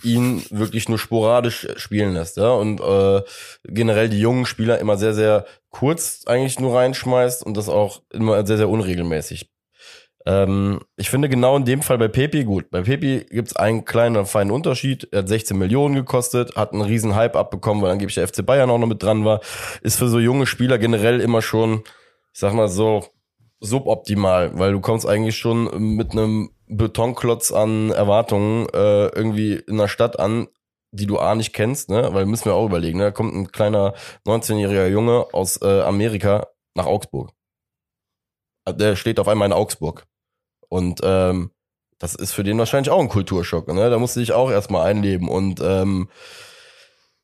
ihn wirklich nur sporadisch spielen lässt, ja, und äh, generell die jungen Spieler immer sehr, sehr kurz eigentlich nur reinschmeißt und das auch immer sehr, sehr unregelmäßig. Ähm, ich finde genau in dem Fall bei Pepi gut. Bei Pepi gibt's einen kleinen, feinen Unterschied. Er hat 16 Millionen gekostet, hat einen riesen Hype abbekommen, weil angeblich der FC Bayern auch noch mit dran war. Ist für so junge Spieler generell immer schon, ich sag mal so, suboptimal, weil du kommst eigentlich schon mit einem Betonklotz an Erwartungen äh, irgendwie in einer Stadt an, die du A nicht kennst, ne? Weil müssen wir auch überlegen, ne? Da kommt ein kleiner 19-jähriger Junge aus äh, Amerika nach Augsburg. Der steht auf einmal in Augsburg. Und ähm, das ist für den wahrscheinlich auch ein Kulturschock, ne? Da musst du dich auch erstmal einleben. Und ähm,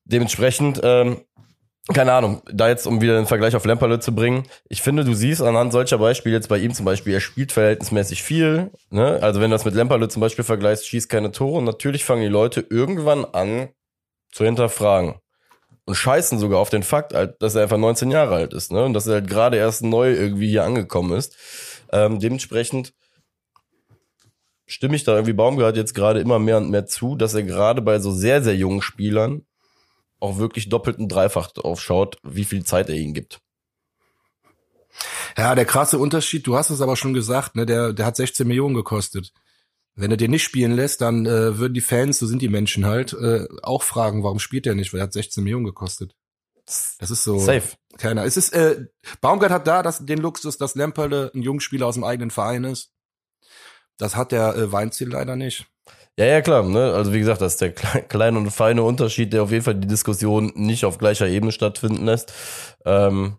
dementsprechend, ähm, keine Ahnung, da jetzt, um wieder den Vergleich auf Lemperle zu bringen, ich finde, du siehst anhand solcher Beispiele jetzt bei ihm zum Beispiel, er spielt verhältnismäßig viel, ne? Also wenn du das mit Lemperle zum Beispiel vergleichst, schießt keine Tore und natürlich fangen die Leute irgendwann an zu hinterfragen. und scheißen sogar auf den Fakt, halt, dass er einfach 19 Jahre alt ist, ne? Und dass er halt gerade erst neu irgendwie hier angekommen ist. Ähm, dementsprechend stimme ich da irgendwie Baumgart jetzt gerade immer mehr und mehr zu, dass er gerade bei so sehr, sehr jungen Spielern auch wirklich doppelt und dreifach aufschaut, wie viel Zeit er ihnen gibt. Ja, der krasse Unterschied, du hast es aber schon gesagt, ne, der, der hat 16 Millionen gekostet. Wenn er den nicht spielen lässt, dann äh, würden die Fans, so sind die Menschen halt, äh, auch fragen, warum spielt er nicht, weil er hat 16 Millionen gekostet. Das ist so. Safe. Keiner. Es ist, äh, Baumgart hat da das, den Luxus, dass Lemperle ein Jungspieler aus dem eigenen Verein ist. Das hat der äh, Weinziel leider nicht. Ja, ja, klar. Ne? Also wie gesagt, das ist der kleine und feine Unterschied, der auf jeden Fall die Diskussion nicht auf gleicher Ebene stattfinden lässt. Ähm,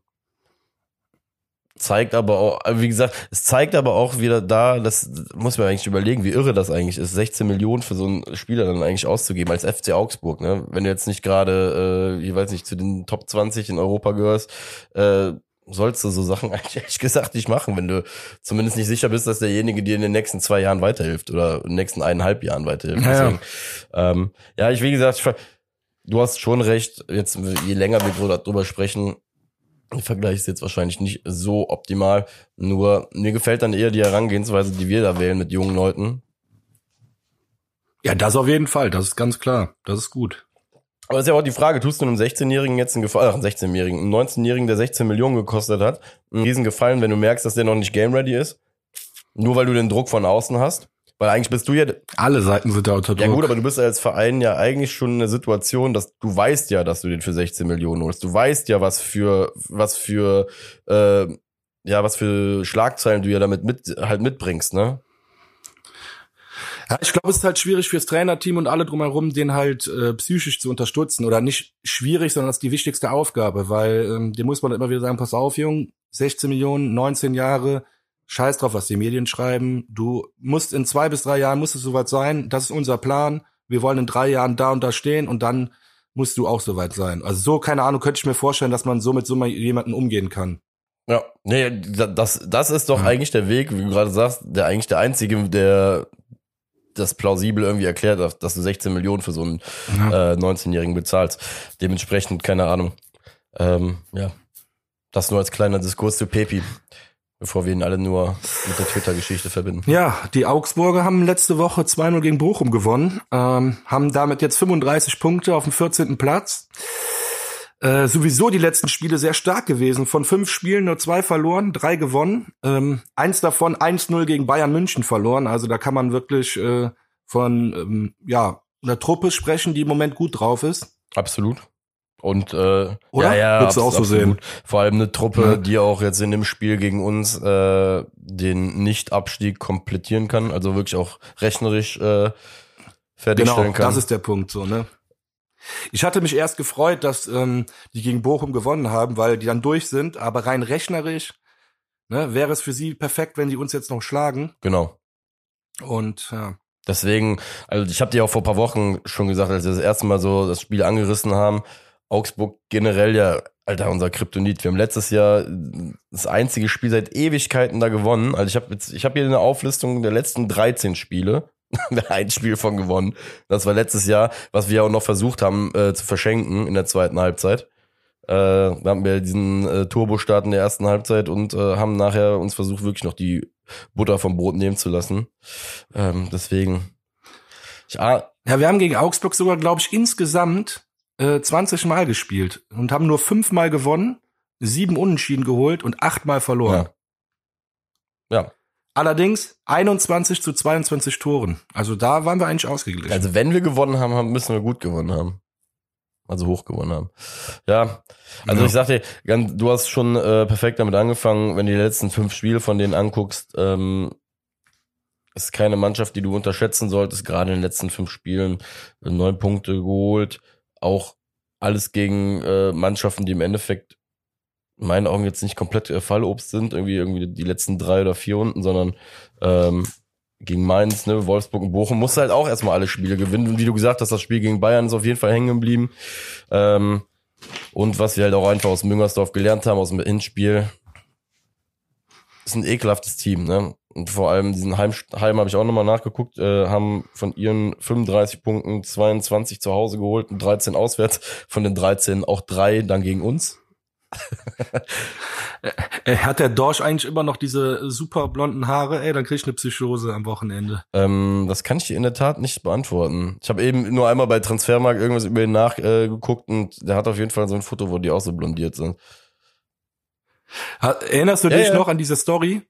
zeigt aber auch, wie gesagt, es zeigt aber auch wieder da, das muss man eigentlich überlegen, wie irre das eigentlich ist, 16 Millionen für so einen Spieler dann eigentlich auszugeben als FC Augsburg, ne? Wenn du jetzt nicht gerade, äh, ich weiß nicht, zu den Top 20 in Europa gehörst, äh, sollst du so Sachen eigentlich ehrlich gesagt nicht machen, wenn du zumindest nicht sicher bist, dass derjenige dir in den nächsten zwei Jahren weiterhilft oder in den nächsten eineinhalb Jahren weiterhilft. Ja, Deswegen, ja. Ähm, ja ich wie gesagt, ich, du hast schon recht, jetzt je länger wir darüber sprechen, der Vergleich ist jetzt wahrscheinlich nicht so optimal. Nur mir gefällt dann eher die Herangehensweise, die wir da wählen mit jungen Leuten. Ja, das auf jeden Fall. Das ist ganz klar. Das ist gut. Aber ist ja auch die Frage, tust du einem 16-Jährigen jetzt einen Gefallen, ach, einen 16-Jährigen, einen 19-Jährigen, der 16 Millionen gekostet hat, einen riesen Gefallen, wenn du merkst, dass der noch nicht game ready ist? Nur weil du den Druck von außen hast? Weil eigentlich bist du ja. Alle Seiten sind da unter Druck. Ja gut, aber du bist als Verein ja eigentlich schon in der Situation, dass du weißt ja, dass du den für 16 Millionen holst. Du weißt ja, was für, was für, äh, ja, was für Schlagzeilen du ja damit mit, halt mitbringst, ne? Ja, ich glaube, es ist halt schwierig fürs Trainerteam und alle drumherum, den halt äh, psychisch zu unterstützen. Oder nicht schwierig, sondern das ist die wichtigste Aufgabe, weil ähm, dem muss man immer wieder sagen, pass auf, Jung, 16 Millionen, 19 Jahre, Scheiß drauf, was die Medien schreiben. Du musst in zwei bis drei Jahren muss es soweit sein. Das ist unser Plan. Wir wollen in drei Jahren da und da stehen und dann musst du auch soweit sein. Also so, keine Ahnung, könnte ich mir vorstellen, dass man so mit so mal jemanden umgehen kann. Ja, nee, das, das ist doch ja. eigentlich der Weg, wie du gerade sagst, der eigentlich der einzige, der das plausibel irgendwie erklärt, dass du 16 Millionen für so einen ja. äh, 19-Jährigen bezahlst. Dementsprechend, keine Ahnung. Ähm, ja. Das nur als kleiner Diskurs zu Pepi. Bevor wir ihn alle nur mit der Twitter-Geschichte verbinden. Ja, die Augsburger haben letzte Woche 2-0 gegen Bochum gewonnen, ähm, haben damit jetzt 35 Punkte auf dem 14. Platz. Äh, sowieso die letzten Spiele sehr stark gewesen. Von fünf Spielen nur zwei verloren, drei gewonnen. Ähm, eins davon 1-0 gegen Bayern München verloren. Also da kann man wirklich äh, von ähm, ja einer Truppe sprechen, die im Moment gut drauf ist. Absolut. Und äh, Oder? ja, ja, Würdest du auch so sehen. Vor allem eine Truppe, ja. die auch jetzt in dem Spiel gegen uns äh, den Nicht-Abstieg komplettieren kann, also wirklich auch rechnerisch äh, fertigstellen genau, kann. Das ist der Punkt so, ne? Ich hatte mich erst gefreut, dass ähm, die gegen Bochum gewonnen haben, weil die dann durch sind, aber rein rechnerisch ne, wäre es für sie perfekt, wenn die uns jetzt noch schlagen. Genau. Und ja. Deswegen, also ich habe dir auch vor paar Wochen schon gesagt, als wir das erste Mal so das Spiel angerissen haben, Augsburg generell ja, Alter, unser Kryptonit. Wir haben letztes Jahr das einzige Spiel seit Ewigkeiten da gewonnen. Also ich habe jetzt, ich habe hier eine Auflistung der letzten 13 Spiele. ein Spiel von gewonnen. Das war letztes Jahr, was wir auch noch versucht haben äh, zu verschenken in der zweiten Halbzeit. Äh, da haben wir diesen äh, Turbo-Start in der ersten Halbzeit und äh, haben nachher uns versucht, wirklich noch die Butter vom Brot nehmen zu lassen. Ähm, deswegen. Ich, ja, wir haben gegen Augsburg sogar, glaube ich, insgesamt äh, 20 Mal gespielt und haben nur fünfmal gewonnen, sieben Unentschieden geholt und achtmal verloren. Ja. ja. Allerdings 21 zu 22 Toren. Also da waren wir eigentlich ausgeglichen. Also wenn wir gewonnen haben, müssen wir gut gewonnen haben. Also hoch gewonnen haben. Ja, also ja. ich sagte, du hast schon äh, perfekt damit angefangen, wenn du die letzten fünf Spiele von denen anguckst, ähm, ist keine Mannschaft, die du unterschätzen solltest, gerade in den letzten fünf Spielen neun Punkte geholt, auch alles gegen äh, Mannschaften, die im Endeffekt in meinen Augen jetzt nicht komplett äh, Fallobst sind, irgendwie irgendwie die letzten drei oder vier unten, sondern ähm, gegen Mainz, ne, Wolfsburg und Bochum musst halt auch erstmal alle Spiele gewinnen. Und wie du gesagt hast, das Spiel gegen Bayern ist auf jeden Fall hängen geblieben. Ähm, und was wir halt auch einfach aus Müngersdorf gelernt haben, aus dem Hinspiel, ist ein ekelhaftes Team, ne? und vor allem diesen Heim, Heim habe ich auch nochmal nachgeguckt, äh, haben von ihren 35 Punkten 22 zu Hause geholt und 13 auswärts. Von den 13 auch drei dann gegen uns. Äh, Hat der Dorsch eigentlich immer noch diese super blonden Haare? Ey, dann krieg ich eine Psychose am Wochenende. Ähm, das kann ich dir in der Tat nicht beantworten. Ich habe eben nur einmal bei Transfermarkt irgendwas über ihn nachgeguckt äh, und der hat auf jeden Fall so ein Foto, wo die auch so blondiert sind. Erinnerst du Ja, dich ja. noch an diese Story?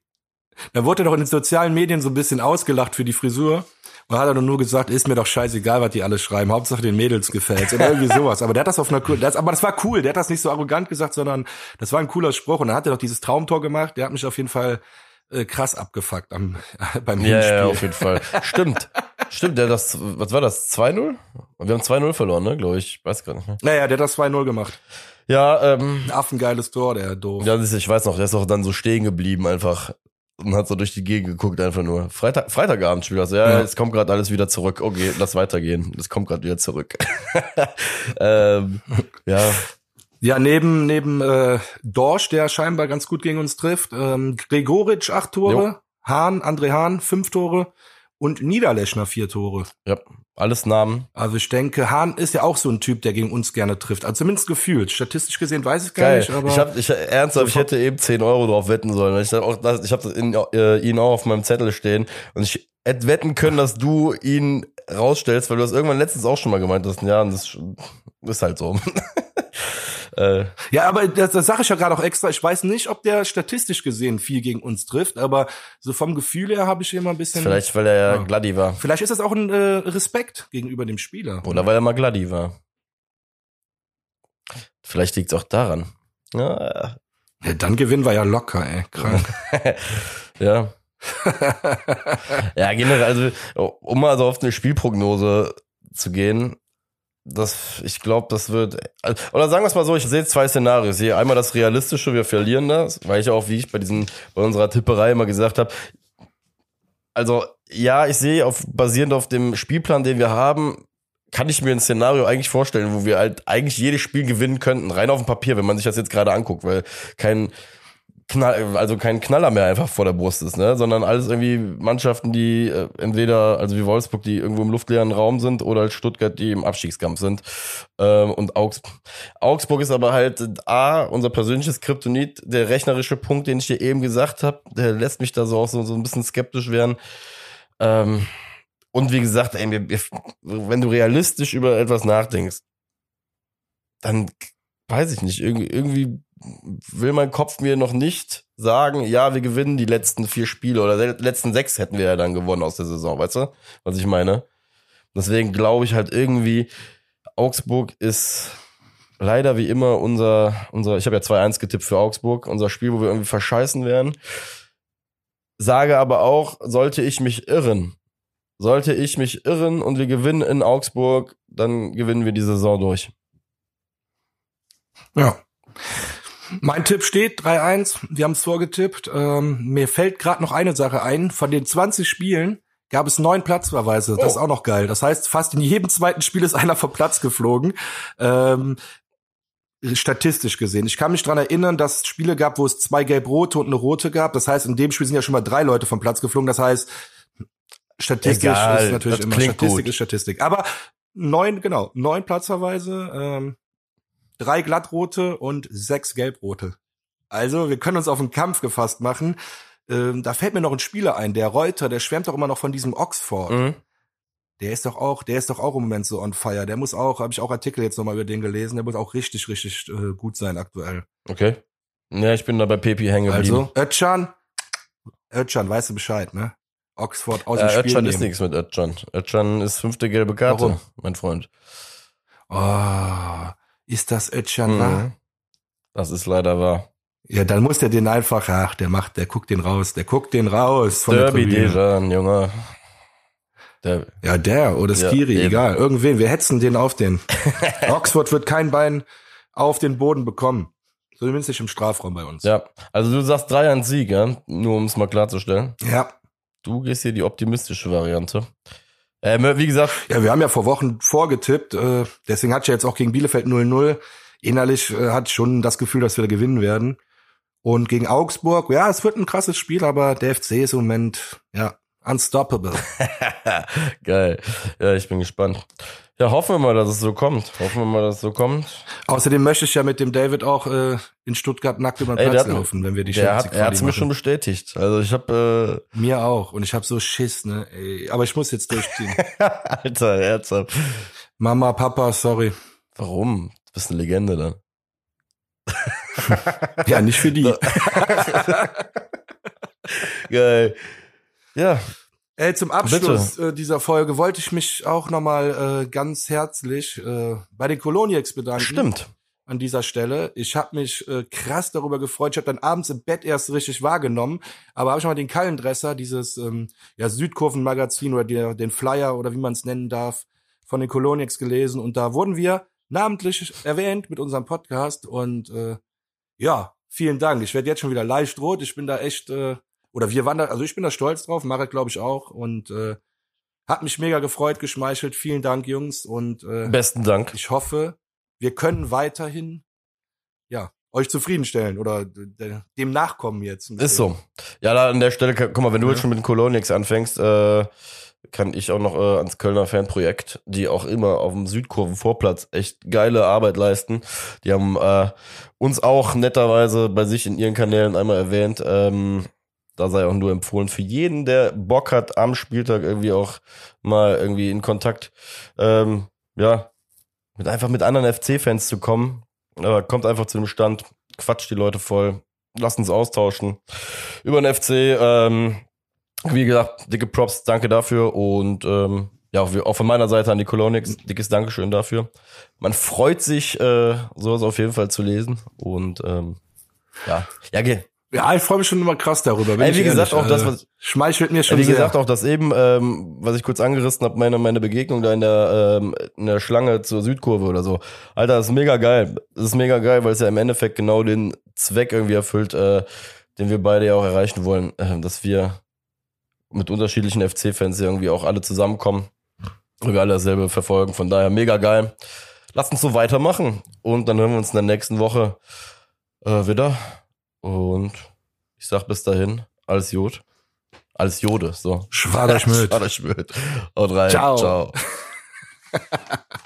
Da wurde er doch in den sozialen Medien so ein bisschen ausgelacht für die Frisur. Und hat er doch nur gesagt, ist mir doch scheißegal, was die alle schreiben. Hauptsache den Mädels gefällt's. Oder irgendwie sowas. Aber der hat das auf einer cool, das, aber das war cool. Der hat das nicht so arrogant gesagt, sondern das war ein cooler Spruch. Und dann hat er doch dieses Traumtor gemacht. Der hat mich auf jeden Fall äh, krass abgefuckt am, beim Ja, Hinspiel. ja, auf jeden Fall. Stimmt. Stimmt, der das, was war das? 2-0? Wir haben 2-0 verloren, ne, glaube ich. Weiß gar nicht mehr. Naja, der hat das 2-0 gemacht. Ja, ähm, Ein affengeiles Tor, der doof. ja, ich weiß noch, der ist auch dann so stehen geblieben einfach und hat so durch die Gegend geguckt einfach nur. Freitag, Freitagabend spielt das. Ja, Ja. jetzt kommt gerade alles wieder zurück. Okay, lass weitergehen. Das kommt gerade wieder zurück. ähm, ja, Ja, neben neben äh, Dorsch, der scheinbar ganz gut gegen uns trifft, ähm, Gregoritsch acht Tore, Jo. Hahn, André Hahn fünf Tore und Niederlechner vier Tore. ja, alles Namen. Also ich denke, Hahn ist ja auch so ein Typ, der gegen uns gerne trifft. Also zumindest gefühlt. Statistisch gesehen weiß ich gar Geil. nicht, aber ich hab, ich, ernsthaft, ich hätte eben 10 Euro drauf wetten sollen. Ich, hab auch, ich habe äh, ihn auch auf meinem Zettel stehen und ich hätte wetten können, dass du ihn rausstellst, weil du das irgendwann letztens auch schon mal gemeint hast. Ja, und das ist halt so. äh, ja, aber das, das sage ich ja gerade auch extra. Ich weiß nicht, ob der statistisch gesehen viel gegen uns trifft, aber so vom Gefühl her habe ich immer ein bisschen. vielleicht, weil er ja. Gladdy war. Vielleicht ist das auch ein äh, Respekt gegenüber dem Spieler. Oder weil er mal Gladdy war. Vielleicht liegt es auch daran. Ja, Ja, dann gewinnen wir ja locker, ey. Krank. ja. Ja, generell, also, um mal so auf eine Spielprognose zu gehen, das, ich glaube, das wird, oder sagen wir es mal so, ich sehe zwei Szenarien. Ich sehe einmal das Realistische, wir verlieren das, weil ich auch, wie ich bei diesen, bei unserer Tipperei immer gesagt habe, also, ja, ich sehe auf, basierend auf dem Spielplan, den wir haben, kann ich mir ein Szenario eigentlich vorstellen, wo wir halt eigentlich jedes Spiel gewinnen könnten, rein auf dem Papier, wenn man sich das jetzt gerade anguckt, weil kein, Knall, also kein Knaller mehr einfach vor der Brust ist, ne? Sondern alles irgendwie Mannschaften, die äh, entweder, also wie Wolfsburg, die irgendwo im luftleeren Raum sind, oder halt Stuttgart, die im Abstiegskampf sind. Ähm, und Augs Augsburg ist aber halt A, unser persönliches Kryptonit, der rechnerische Punkt, den ich dir eben gesagt habe, der lässt mich da so auch so, so ein bisschen skeptisch werden. Ähm, und wie gesagt, ey, wir, wir, wenn du realistisch über etwas nachdenkst, dann weiß ich nicht, irgendwie, irgendwie will mein Kopf mir noch nicht sagen, ja, wir gewinnen die letzten vier Spiele oder die letzten sechs hätten wir ja dann gewonnen aus der Saison, weißt du, was ich meine? Deswegen glaube ich halt irgendwie, Augsburg ist leider wie immer unser, unser, ich habe ja 2-1 getippt für Augsburg, unser Spiel, wo wir irgendwie verscheißen werden. Sage aber auch, sollte ich mich irren, sollte ich mich irren und wir gewinnen in Augsburg, dann gewinnen wir die Saison durch. Ja. Mein Tipp steht 3-1. Wir haben es vorgetippt. Ähm, mir fällt gerade noch eine Sache ein. Von den 20 Spielen gab es neun Platzverweise. Das ist Oh. auch noch geil. Das heißt, fast in jedem zweiten Spiel ist einer vom Platz geflogen. Ähm, statistisch gesehen. Ich kann mich dran erinnern, dass es Spiele gab, wo es zwei gelb-rote und eine rote gab. Das heißt, in dem Spiel sind ja schon mal drei Leute vom Platz geflogen. Das heißt, statistisch Egal, ist natürlich immer Statistik gut. ist Statistik. Aber neun, genau, neun Platzverweise, ähm, drei glattrote und sechs gelbrote. Also, wir können uns auf einen Kampf gefasst machen. Ähm, da fällt mir noch ein Spieler ein, der Reuter, der schwärmt doch immer noch von diesem Oxford. Mhm. Der ist doch auch, der ist doch auch im Moment so on fire. Der muss auch, habe ich auch Artikel jetzt nochmal über den gelesen, der muss auch richtig, richtig äh, gut sein aktuell. Okay. Ja, ich bin da bei Pepi hängen geblieben. Also, Özcan, Özcan, weißt du Bescheid, ne? Oxford aus dem äh, Spiel Özcan ist nichts mit Özcan. Özcan ist fünfte gelbe Karte, Warum? mein Freund. Oh, ist das wahr? Mhm. Das ist leider wahr. Ja, dann muss der den einfach, ach, der macht, der guckt den raus, der guckt den raus von Derby der Tribüne. Dejan, Junge. Der, Ja, der oder Ja, Skiri, eben. egal. Irgendwen, wir hetzen den auf den. Oxford wird kein Bein auf den Boden bekommen. Zumindest nicht im Strafraum bei uns. ja, also du sagst 3 an Sieg, ja? Nur um es mal klarzustellen. ja. Du gehst hier die optimistische Variante. Ähm, wie gesagt, Ja, wir haben ja vor Wochen vorgetippt, äh, deswegen ich ja jetzt auch gegen Bielefeld 0-0. Innerlich äh, ich schon das Gefühl, dass wir da gewinnen werden. Und gegen Augsburg, ja, es wird ein krasses Spiel, aber der FC ist im Moment, ja, unstoppable. Geil. Ja, ich bin gespannt. Ja, hoffen wir mal, dass es so kommt. Hoffen wir mal, dass es so kommt. Außerdem möchte ich ja mit dem David auch äh, in Stuttgart nackt über den Ey, Platz hat- laufen, wenn wir die Champions hat, League er hat's Quali mir schon bestätigt. Also ich habe, Mir auch. Und ich habe so Schiss, ne? Ey, aber ich muss jetzt durchziehen. äh, Alter, ernsthaft. Mama, Papa, sorry. Warum? Du bist eine Legende dann. Ja, nicht für die. Geil. Ja, Ey, zum Abschluss äh, dieser Folge wollte ich mich auch nochmal äh, ganz herzlich äh, bei den Coloniacs bedanken. stimmt. An dieser Stelle. Ich habe mich äh, krass darüber gefreut. Ich habe dann abends im Bett erst richtig wahrgenommen. Aber habe ich mal den Kallendresser, dieses ähm, ja, Südkurvenmagazin oder die, den Flyer oder wie man es nennen darf, von den Coloniacs gelesen. Und da wurden wir namentlich erwähnt mit unserem Podcast. Und äh, ja, vielen Dank. Ich werde jetzt schon wieder leicht rot. Ich bin da echt, äh, oder wir waren da, also ich bin da stolz drauf, Marek glaube ich auch. Und äh, hat mich mega gefreut, geschmeichelt. Vielen Dank, Jungs. Und äh, Besten Dank. ich hoffe, wir können weiterhin, ja, euch zufriedenstellen oder de- dem nachkommen jetzt. Ist so. Ja, da an der Stelle, guck mal, wenn du Ja. jetzt schon mit den Colonics anfängst, äh, kann ich auch noch äh, ans Kölner Fanprojekt, die auch immer auf dem Südkurvenvorplatz echt geile Arbeit leisten. Die haben äh, uns auch netterweise bei sich in ihren Kanälen einmal erwähnt. Ähm, da sei auch nur empfohlen für jeden, der Bock hat, am Spieltag irgendwie auch mal irgendwie in Kontakt, ähm, ja, mit einfach mit anderen FC-Fans zu kommen. Aber kommt einfach zu dem Stand, quatscht die Leute voll, lasst uns austauschen über den FC. Ähm, wie gesagt, dicke Props, danke dafür und ähm, ja, auch, von meiner Seite an die Colonics, dickes Dankeschön dafür. Man freut sich, äh, sowas auf jeden Fall zu lesen und ähm, ja, ja, Ja, ich freue mich schon immer krass darüber. Ey, wie gesagt, ehrlich. auch das, Äh, was- schmeichelt mir schon wie sehr. gesagt, auch das eben, ähm, was ich kurz angerissen habe, meine, meine Begegnung da in der, ähm, in der Schlange zur Südkurve oder so. Alter, das ist mega geil. Das ist mega geil, weil es ja im Endeffekt genau den Zweck irgendwie erfüllt, äh, den wir beide ja auch erreichen wollen, äh, dass wir mit unterschiedlichen FC-Fans irgendwie auch alle zusammenkommen und wir alle dasselbe verfolgen. Von daher mega geil. Lasst uns so weitermachen und dann hören wir uns in der nächsten Woche äh, wieder. Und ich sag bis dahin, alles Jod. Alles Jode, so. Schwader Schmöd. Schwader Schmöd. Haut rein. Ciao. Ciao.